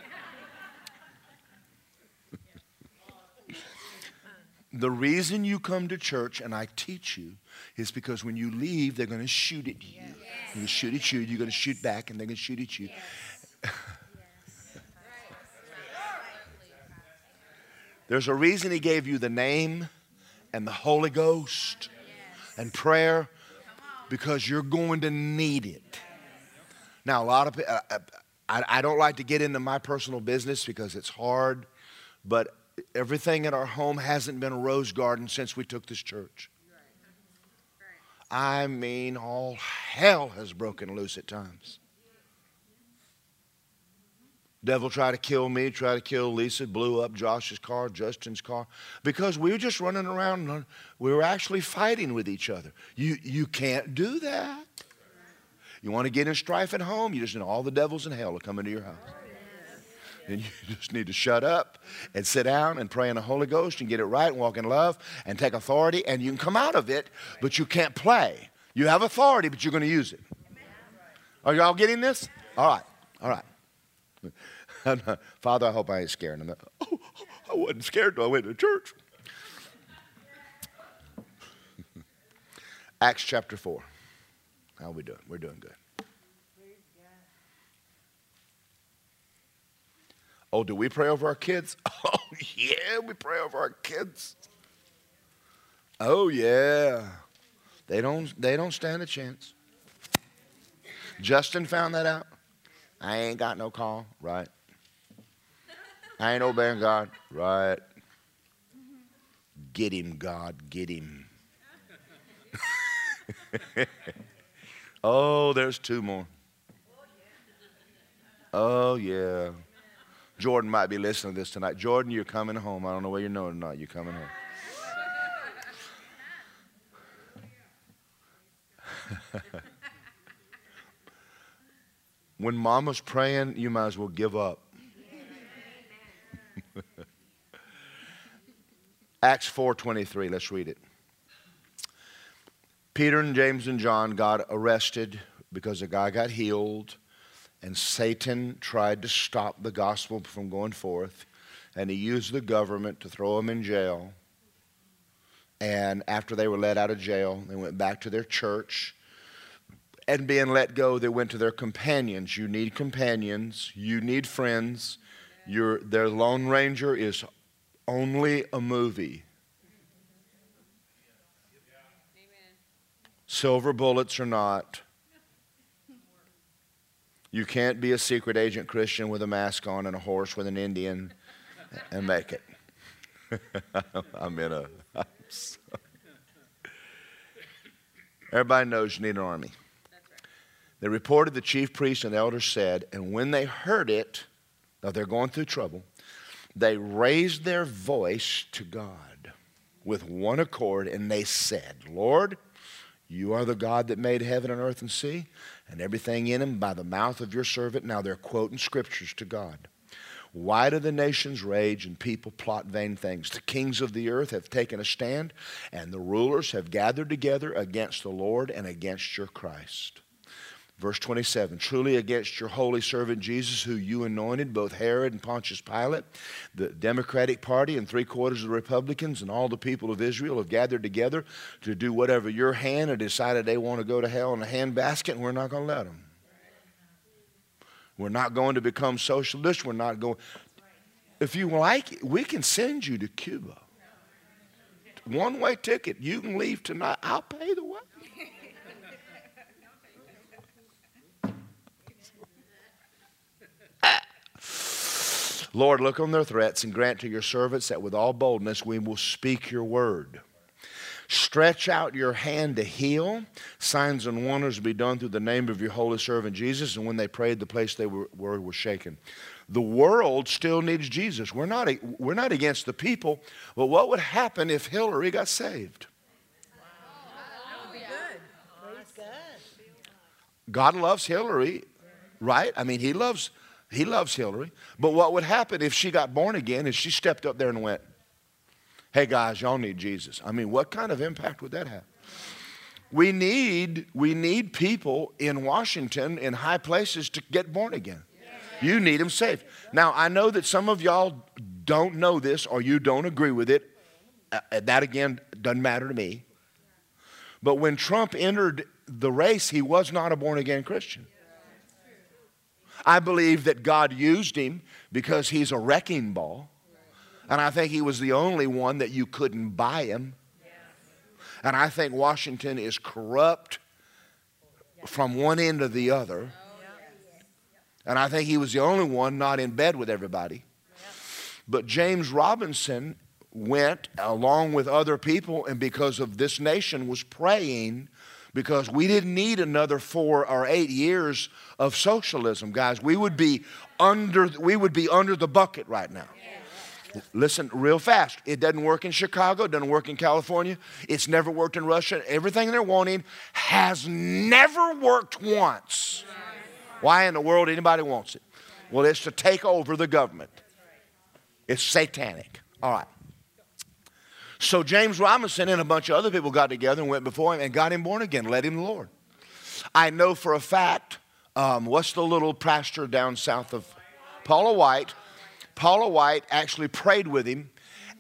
Speaker 1: The reason you come to church and I teach you is because when you leave, they're going to shoot at you. Yes. going to shoot at you, you're going to shoot back, and they're going to shoot at you. Yes. There's a reason he gave you the name and the Holy Ghost and prayer because you're going to need it. Now, a lot of uh, uh, I, I don't like to get into my personal business because it's hard, but everything in our home hasn't been a rose garden since we took this church. I mean, all hell has broken loose at times. Devil tried to kill me, tried to kill Lisa, blew up Josh's car, Justin's car, because we were just running around. We were actually fighting with each other. You, you can't do that. You want to get in strife at home, you just know all the devils in hell will come into your house. And you just need to shut up and sit down and pray in the Holy Ghost and get it right and walk in love and take authority, and you can come out of it, but you can't play. You have authority, but you're going to use it. Are y'all getting this? All right. All right. Father, I hope I ain't scaring them. Oh, I wasn't scared till I went to church. Acts chapter 4. How are we doing? We're doing good. Oh, do we pray over our kids? Oh, yeah, we pray over our kids. Oh, yeah. They don't, they don't stand a chance. Justin found that out. I ain't got no call, right? I ain't obeying God, right? Get him, God, get him. oh, there's two more. Oh, yeah. Jordan might be listening to this tonight. Jordan, you're coming home. I don't know whether you know it or not. You're coming home. when mama's praying, you might as well give up. Acts 4:23, let's read it. Peter and James and John got arrested because a guy got healed and Satan tried to stop the gospel from going forth and he used the government to throw them in jail. And after they were let out of jail, they went back to their church. And being let go, they went to their companions. You need companions, you need friends. Your, their Lone Ranger is only a movie. Silver bullets or not. You can't be a secret agent Christian with a mask on and a horse with an Indian and make it. I'm in a. Everybody knows you need an army. They reported the chief priest and the elders said, and when they heard it, now they're going through trouble, they raised their voice to God with one accord and they said, Lord, you are the God that made heaven and earth and sea and everything in them by the mouth of your servant. Now they're quoting scriptures to God. Why do the nations rage and people plot vain things? The kings of the earth have taken a stand, and the rulers have gathered together against the Lord and against your Christ. Verse 27 Truly against your holy servant Jesus, who you anointed, both Herod and Pontius Pilate, the Democratic Party and three quarters of the Republicans and all the people of Israel have gathered together to do whatever your hand and decided they want to go to hell in a handbasket, and we're not going to let them. We're not going to become socialists. We're not going. If you like, we can send you to Cuba. One way ticket. You can leave tonight. I'll pay the way. Lord, look on their threats and grant to your servants that with all boldness we will speak your word. Stretch out your hand to heal. Signs and wonders be done through the name of your holy servant Jesus. And when they prayed, the place they were, were was shaken. The world still needs Jesus. We're not, we're not against the people, but what would happen if Hillary got saved? God loves Hillary, right? I mean, he loves he loves Hillary. But what would happen if she got born again and she stepped up there and went, Hey guys, y'all need Jesus. I mean, what kind of impact would that have? We need, we need people in Washington in high places to get born again. You need them saved. Now, I know that some of y'all don't know this or you don't agree with it. Uh, that again doesn't matter to me. But when Trump entered the race, he was not a born again Christian. I believe that God used him because he's a wrecking ball. And I think he was the only one that you couldn't buy him. And I think Washington is corrupt from one end to the other. And I think he was the only one not in bed with everybody. But James Robison went along with other people, and because of this nation was praying, because we didn't need another four or eight years of socialism, guys. We would be under, we would be under the bucket right now. Listen real fast. It doesn't work in Chicago, it doesn't work in California, it's never worked in Russia. Everything they're wanting has never worked once. Why in the world anybody wants it? Well, it's to take over the government. It's satanic. All right. So James Robison and a bunch of other people got together and went before him and got him born again, led him the Lord. I know for a fact, um, what's the little pastor down south of Paula White? Paula White actually prayed with him,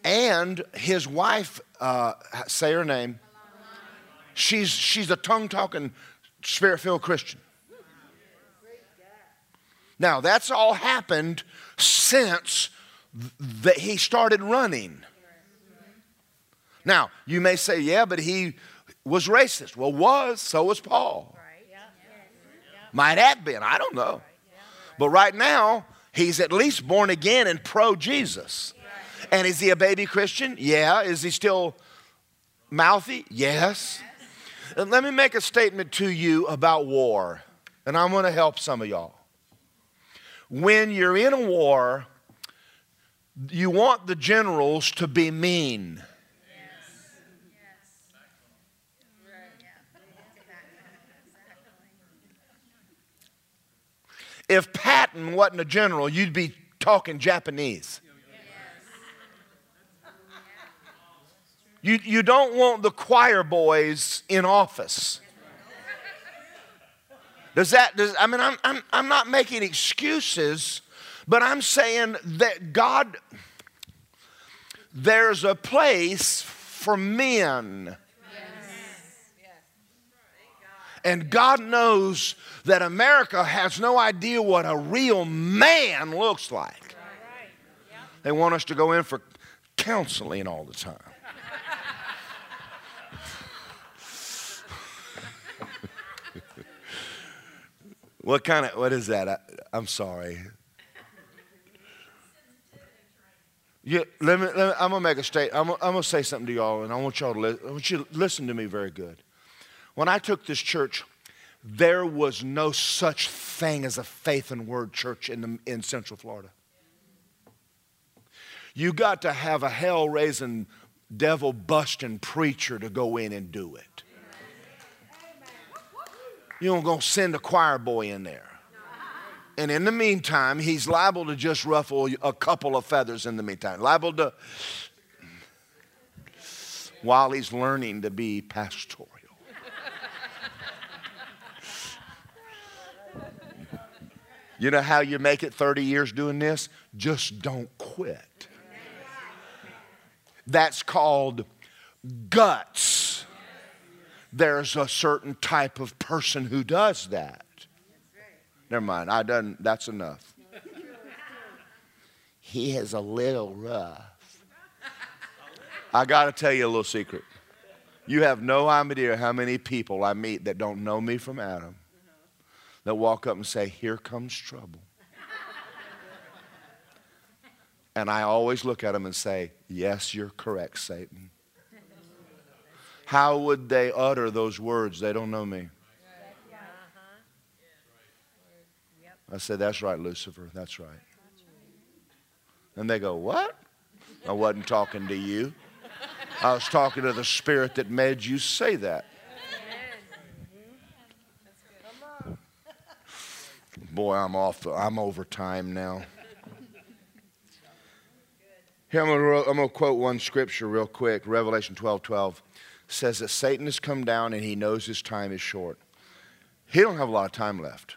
Speaker 1: and his wife, uh, say her name, she's, she's a tongue talking, spirit filled Christian. Now, that's all happened since that he started running. Now, you may say, yeah, but he was racist. Well, was, so was Paul. Might have been, I don't know. But right now, he's at least born again and pro Jesus. And is he a baby Christian? Yeah. Is he still mouthy? Yes. And let me make a statement to you about war, and I'm going to help some of y'all. When you're in a war, you want the generals to be mean. If Patton wasn't a general, you'd be talking Japanese. You, you don't want the choir boys in office. Does that, does, I mean, I'm, I'm, I'm not making excuses, but I'm saying that God, there's a place for men. And God knows that America has no idea what a real man looks like. They want us to go in for counseling all the time. What kind of, what is that? I, am sorry. Yeah, let me, let me, I'm going to make a statement. I'm, I'm to say something to y'all, and I want y'all to I want you to listen to me very good. When I took this church, there was no such thing as a faith and word church in, the, in Central Florida. You got to have a hell raising, devil busting preacher to go in and do it. You don't go send a choir boy in there. And in the meantime, he's liable to just ruffle a couple of feathers in the meantime. Liable to, while he's learning to be pastoral. You know how you make it 30 years doing this? Just don't quit. That's called guts there's a certain type of person who does that. Never mind, I done that's enough. He is a little rough. I got to tell you a little secret. You have no idea how many people I meet that don't know me from Adam that walk up and say, Here comes trouble. And I always look at them and say, Yes, you're correct, Satan. How would they utter those words? They don't know me. I said, That's right, Lucifer. That's right. And they go, What? I wasn't talking to you. I was talking to the spirit that made you say that. Boy, I'm off. I'm over time now. Here, I'm going to quote one scripture real quick Revelation 12 12 says that Satan has come down and he knows his time is short. He don't have a lot of time left.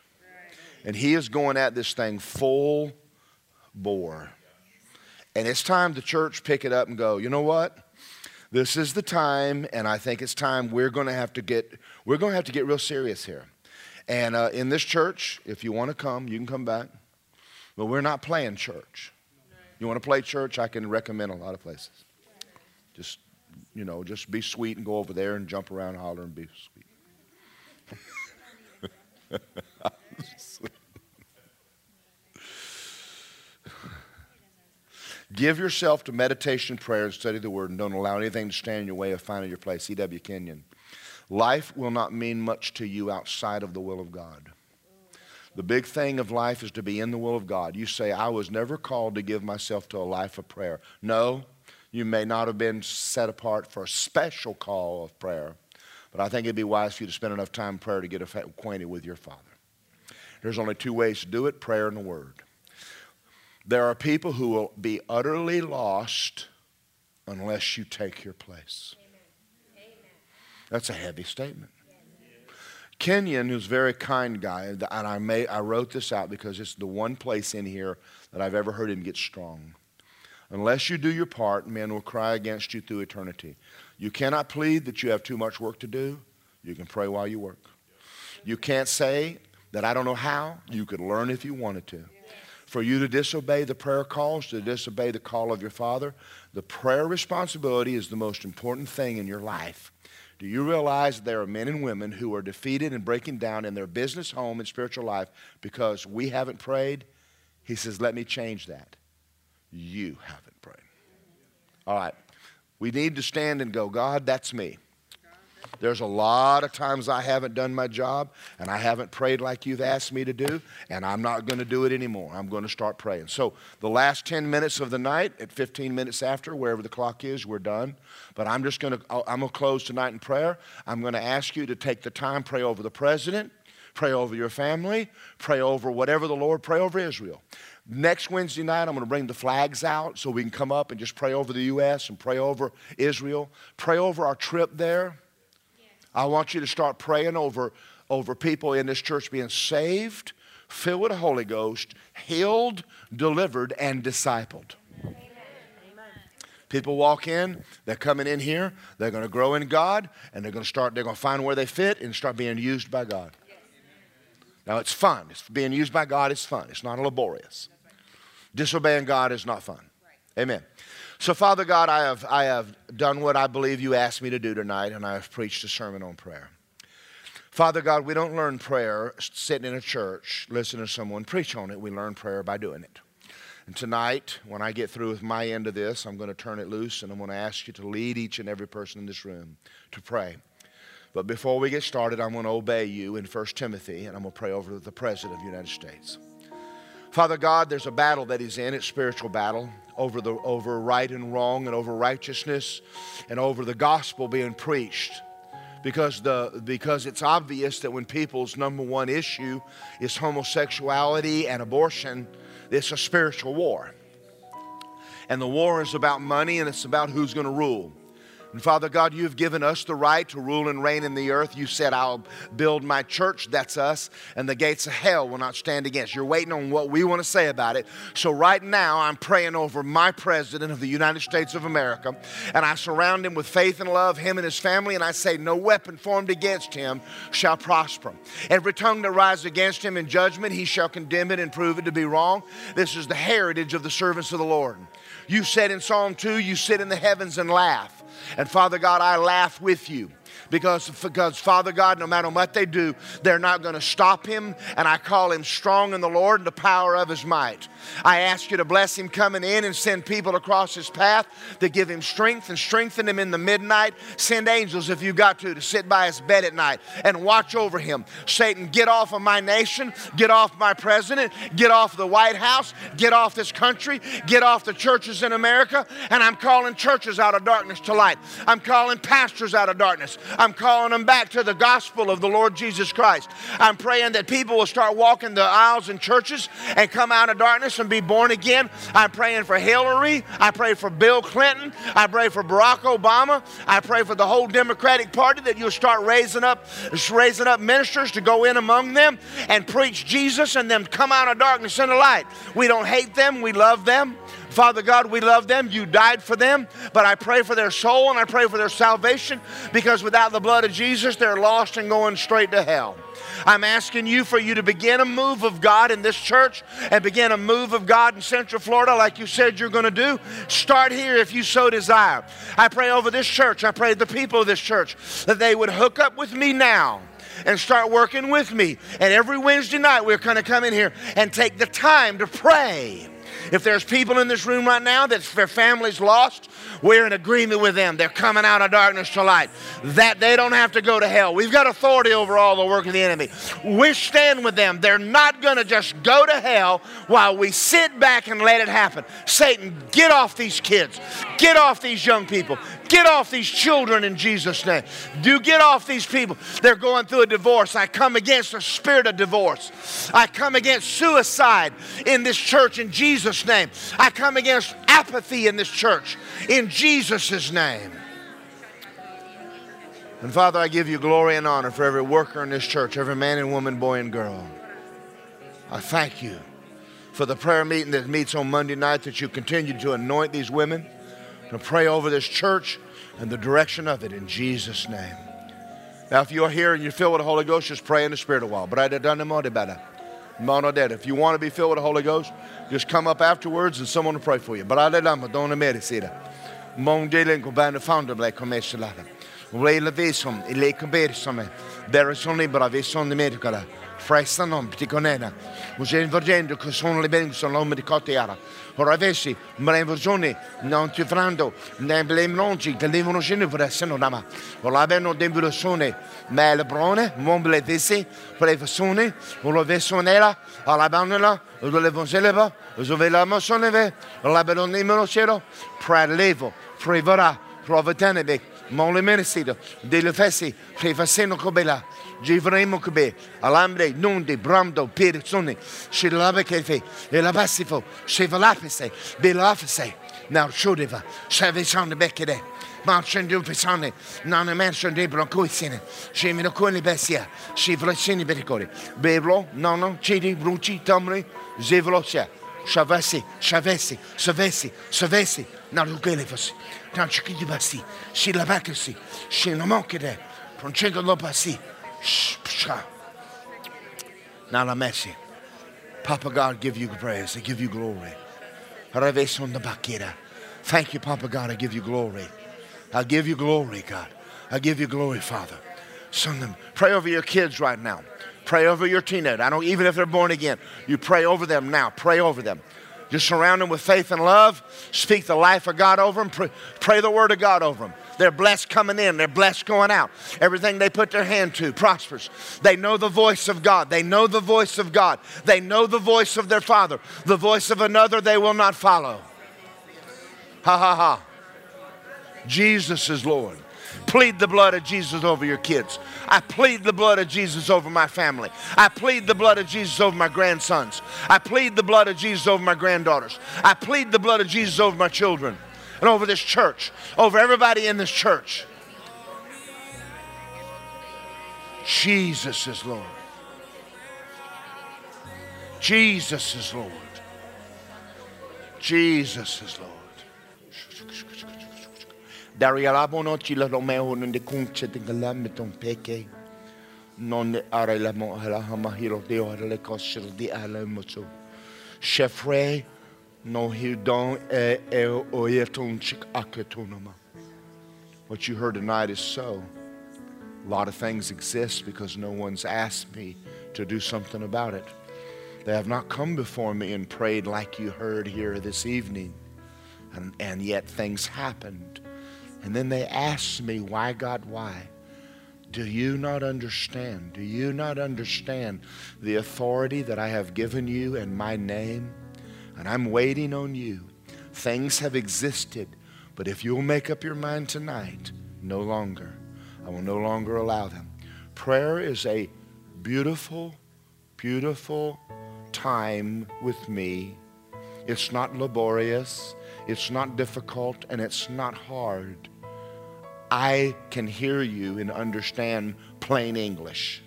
Speaker 1: And he is going at this thing full bore. And it's time the church pick it up and go, you know what? This is the time, and I think it's time we're going to have to get we're going to have to get real serious here. And uh, in this church, if you want to come, you can come back. But we're not playing church. You want to play church? I can recommend a lot of places. Just you know, just be sweet and go over there and jump around, and holler, and be sweet. Give yourself to meditation, prayer, and study the Word, and don't allow anything to stand in your way of finding your place. E.W. Kenyon. Life will not mean much to you outside of the will of God. The big thing of life is to be in the will of God. You say, I was never called to give myself to a life of prayer. No, you may not have been set apart for a special call of prayer, but I think it'd be wise for you to spend enough time in prayer to get acquainted with your Father. There's only two ways to do it prayer and the Word. There are people who will be utterly lost unless you take your place. That's a heavy statement. Kenyon, who's a very kind guy, and I, may, I wrote this out because it's the one place in here that I've ever heard him get strong. Unless you do your part, men will cry against you through eternity. You cannot plead that you have too much work to do. You can pray while you work. You can't say that I don't know how. You could learn if you wanted to. For you to disobey the prayer calls, to disobey the call of your Father, the prayer responsibility is the most important thing in your life. Do you realize there are men and women who are defeated and breaking down in their business, home, and spiritual life because we haven't prayed? He says, Let me change that you haven't prayed. All right. We need to stand and go, God, that's me. There's a lot of times I haven't done my job and I haven't prayed like you've asked me to do, and I'm not going to do it anymore. I'm going to start praying. So, the last 10 minutes of the night, at 15 minutes after, wherever the clock is, we're done. But I'm just going to, I'm going to close tonight in prayer. I'm going to ask you to take the time, pray over the president, Pray over your family. Pray over whatever the Lord, pray over Israel. Next Wednesday night, I'm going to bring the flags out so we can come up and just pray over the U.S. and pray over Israel. Pray over our trip there. I want you to start praying over, over people in this church being saved, filled with the Holy Ghost, healed, delivered, and discipled. People walk in, they're coming in here, they're going to grow in God, and they're going to start, they're going to find where they fit and start being used by God. Now, it's fun. It's being used by God is fun. It's not laborious. Disobeying God is not fun. Amen. So, Father God, I have, I have done what I believe you asked me to do tonight, and I have preached a sermon on prayer. Father God, we don't learn prayer sitting in a church, listening to someone preach on it. We learn prayer by doing it. And tonight, when I get through with my end of this, I'm going to turn it loose and I'm going to ask you to lead each and every person in this room to pray. But before we get started, I'm going to obey you in 1 Timothy and I'm going to pray over the President of the United States. Father God, there's a battle that he's in. It's a spiritual battle over, the, over right and wrong and over righteousness and over the gospel being preached. Because, the, because it's obvious that when people's number one issue is homosexuality and abortion, it's a spiritual war. And the war is about money and it's about who's going to rule. And Father God, you've given us the right to rule and reign in the earth. You said, I'll build my church, that's us, and the gates of hell will not stand against. You're waiting on what we want to say about it. So right now, I'm praying over my president of the United States of America, and I surround him with faith and love, him and his family, and I say, No weapon formed against him shall prosper. Every tongue that rises against him in judgment, he shall condemn it and prove it to be wrong. This is the heritage of the servants of the Lord. You said in Psalm 2, You sit in the heavens and laugh. And Father God, I laugh with you because, because Father God, no matter what they do, they're not going to stop him. And I call him strong in the Lord and the power of his might. I ask you to bless him coming in and send people across his path to give him strength and strengthen him in the midnight. Send angels if you got to to sit by his bed at night and watch over him. Satan, get off of my nation, get off my president, get off the White House, get off this country, get off the churches in America. And I'm calling churches out of darkness to light. I'm calling pastors out of darkness. I'm calling them back to the gospel of the Lord Jesus Christ. I'm praying that people will start walking the aisles in churches and come out of darkness and be born again. I'm praying for Hillary. I pray for Bill Clinton. I pray for Barack Obama. I pray for the whole Democratic Party that you'll start raising up, raising up ministers to go in among them and preach Jesus and them come out of darkness into light. We don't hate them. We love them. Father God, we love them. You died for them. But I pray for their soul and I pray for their salvation because without the blood of Jesus, they're lost and going straight to hell. I'm asking you for you to begin a move of God in this church and begin a move of God in Central Florida like you said you're going to do. Start here if you so desire. I pray over this church. I pray the people of this church that they would hook up with me now and start working with me. And every Wednesday night, we're going to come in here and take the time to pray if there's people in this room right now that their family's lost, we're in agreement with them. They're coming out of darkness to light. That they don't have to go to hell. We've got authority over all the work of the enemy. We stand with them. They're not going to just go to hell while we sit back and let it happen. Satan, get off these kids. Get off these young people. Get off these children in Jesus' name. Do get off these people. They're going through a divorce. I come against the spirit of divorce. I come against suicide in this church in Jesus' name. I come against apathy in this church in Jesus' name. And Father, I give you glory and honor for every worker in this church, every man and woman, boy and girl. I thank you for the prayer meeting that meets on Monday night that you continue to anoint these women to pray over this church and the direction of it in Jesus' name. Now, if you're here and you're filled with the Holy Ghost, just pray in the Spirit a while. If you want to be filled with the Holy Ghost, just come up afterwards and someone will pray for you. But I don't merecida. Mångdelen går bärna founder blir kommer sälada. Och Reylvesom, ilekbersom, Berson Libra, Veson di Mercola, Frestanom, Pticonena, Usen Vergendo, che sono le bene, sono l'uomo di Coteara, Oravesi, Mreversione, non ti frando, ne blemronci, che devono scendere per essere nama, Olaveno dembulosone, Melbrone, Mombele Vesi, Prevesone, Olavesonella, Alabanola, Olevoseleva, Zovelamo Soneve, Olabelonimelo Cielo, Prelevo, frivora, Provetenebe, mon le mercito de le fessi che facendo come là je vraiment come all'ambre non de brando persone che la che fe e la passifo che va la fesse be la fesse now chodeva che ve sono becchere ma c'è un persone non è merce de broncoisine che mi lo cone bestia che vracini pericoli bevlo no no cedi bruci tamri je veloce shavesi, shavesi, savesi, savesi, now lukele fasi. Tanchiki basi, she labakasi, she namokede, pronchengo lopasi, psha. Now la messi. Papa God, give you praise. I give you glory. Thank you, Papa God. I give you glory. I give you glory, God. I give you glory, Father. Son them. Pray over your kids right now. Pray over your teenager. I don't even if they're born again. You pray over them now. Pray over them. Just surround them with faith and love. Speak the life of God over them. Pray, pray the word of God over them. They're blessed coming in, they're blessed going out. Everything they put their hand to prospers. They know the voice of God. They know the voice of God. They know the voice of their Father. The voice of another they will not follow. Ha ha ha. Jesus is Lord. Plead the blood of Jesus over your kids. I plead the blood of Jesus over my family. I plead the blood of Jesus over my grandsons. I plead the blood of Jesus over my granddaughters. I plead the blood of Jesus over my children and over this church, over everybody in this church. Jesus is Lord. Jesus is Lord. Jesus is Lord. Darialabono chila romeo nende kunche de galame peke. Non are la mo hamahiro de ora le di ala mocho. Chefre no hidon e e oyeton chik aketonoma. What you heard tonight is so. A lot of things exist because no one's asked me to do something about it. They have not come before me and prayed like you heard here this evening. And, and yet things happened. And then they asked me, Why, God, why? Do you not understand? Do you not understand the authority that I have given you in my name? And I'm waiting on you. Things have existed, but if you'll make up your mind tonight, no longer. I will no longer allow them. Prayer is a beautiful, beautiful time with me. It's not laborious, it's not difficult, and it's not hard. I can hear you and understand plain English.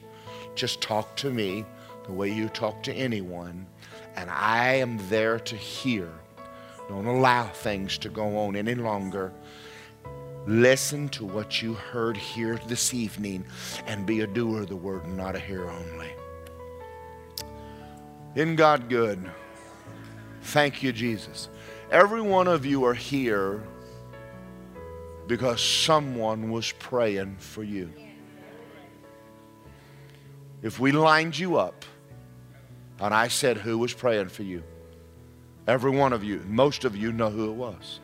Speaker 1: Just talk to me the way you talk to anyone, and I am there to hear. Don't allow things to go on any longer. Listen to what you heard here this evening and be a doer of the word and not a hearer only. In God good? Thank you, Jesus. Every one of you are here because someone was praying for you. If we lined you up and I said who was praying for you, every one of you, most of you know who it was.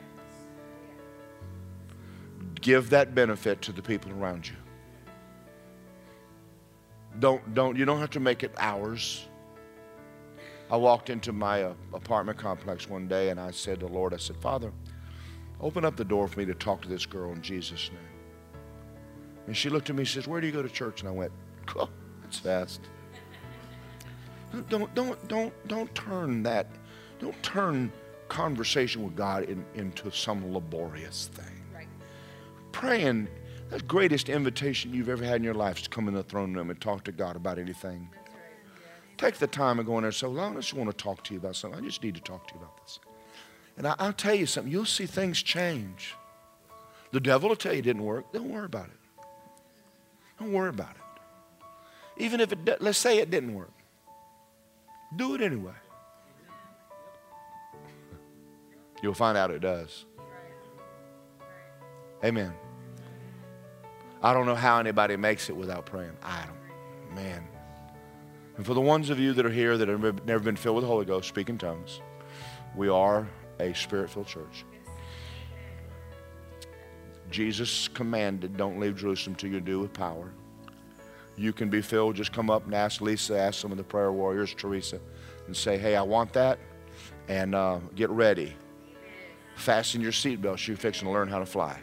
Speaker 1: Give that benefit to the people around you. Don't, don't, you don't have to make it ours. I walked into my uh, apartment complex one day and I said to the Lord, I said, Father, open up the door for me to talk to this girl in Jesus' name. And she looked at me and says, Where do you go to church? And I went, oh, That's fast. Don't, don't, don't, don't turn that, don't turn conversation with God in, into some laborious thing. Right. Praying, the greatest invitation you've ever had in your life is to come in the throne room and talk to God about anything. Take the time and go in there and say, well, I just want to talk to you about something. I just need to talk to you about this. And I, will tell you something. You'll see things change. The devil will tell you it didn't work. Don't worry about it. Don't worry about it. Even if it, let's say it didn't work. Do it anyway. You'll find out it does. Amen. I don't know how anybody makes it without praying. I don't. Man. And for the ones of you that are here that have never been filled with the Holy Ghost, speak in tongues. We are a spirit filled church. Jesus commanded, don't leave Jerusalem till you do with power. You can be filled. Just come up and ask Lisa, ask some of the prayer warriors, Teresa, and say, hey, I want that. And uh, get ready. Fasten your seatbelts. You're fixing to learn how to fly.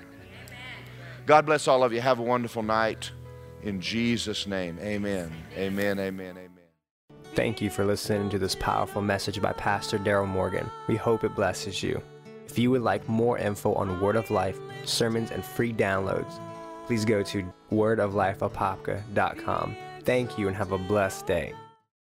Speaker 1: God bless all of you. Have a wonderful night. In Jesus' name, amen. Amen, amen, amen.
Speaker 2: Thank you for listening to this powerful message by Pastor Daryl Morgan. We hope it blesses you. If you would like more info on Word of Life, sermons, and free downloads, please go to wordoflifeapopka.com. Thank you and have a blessed day.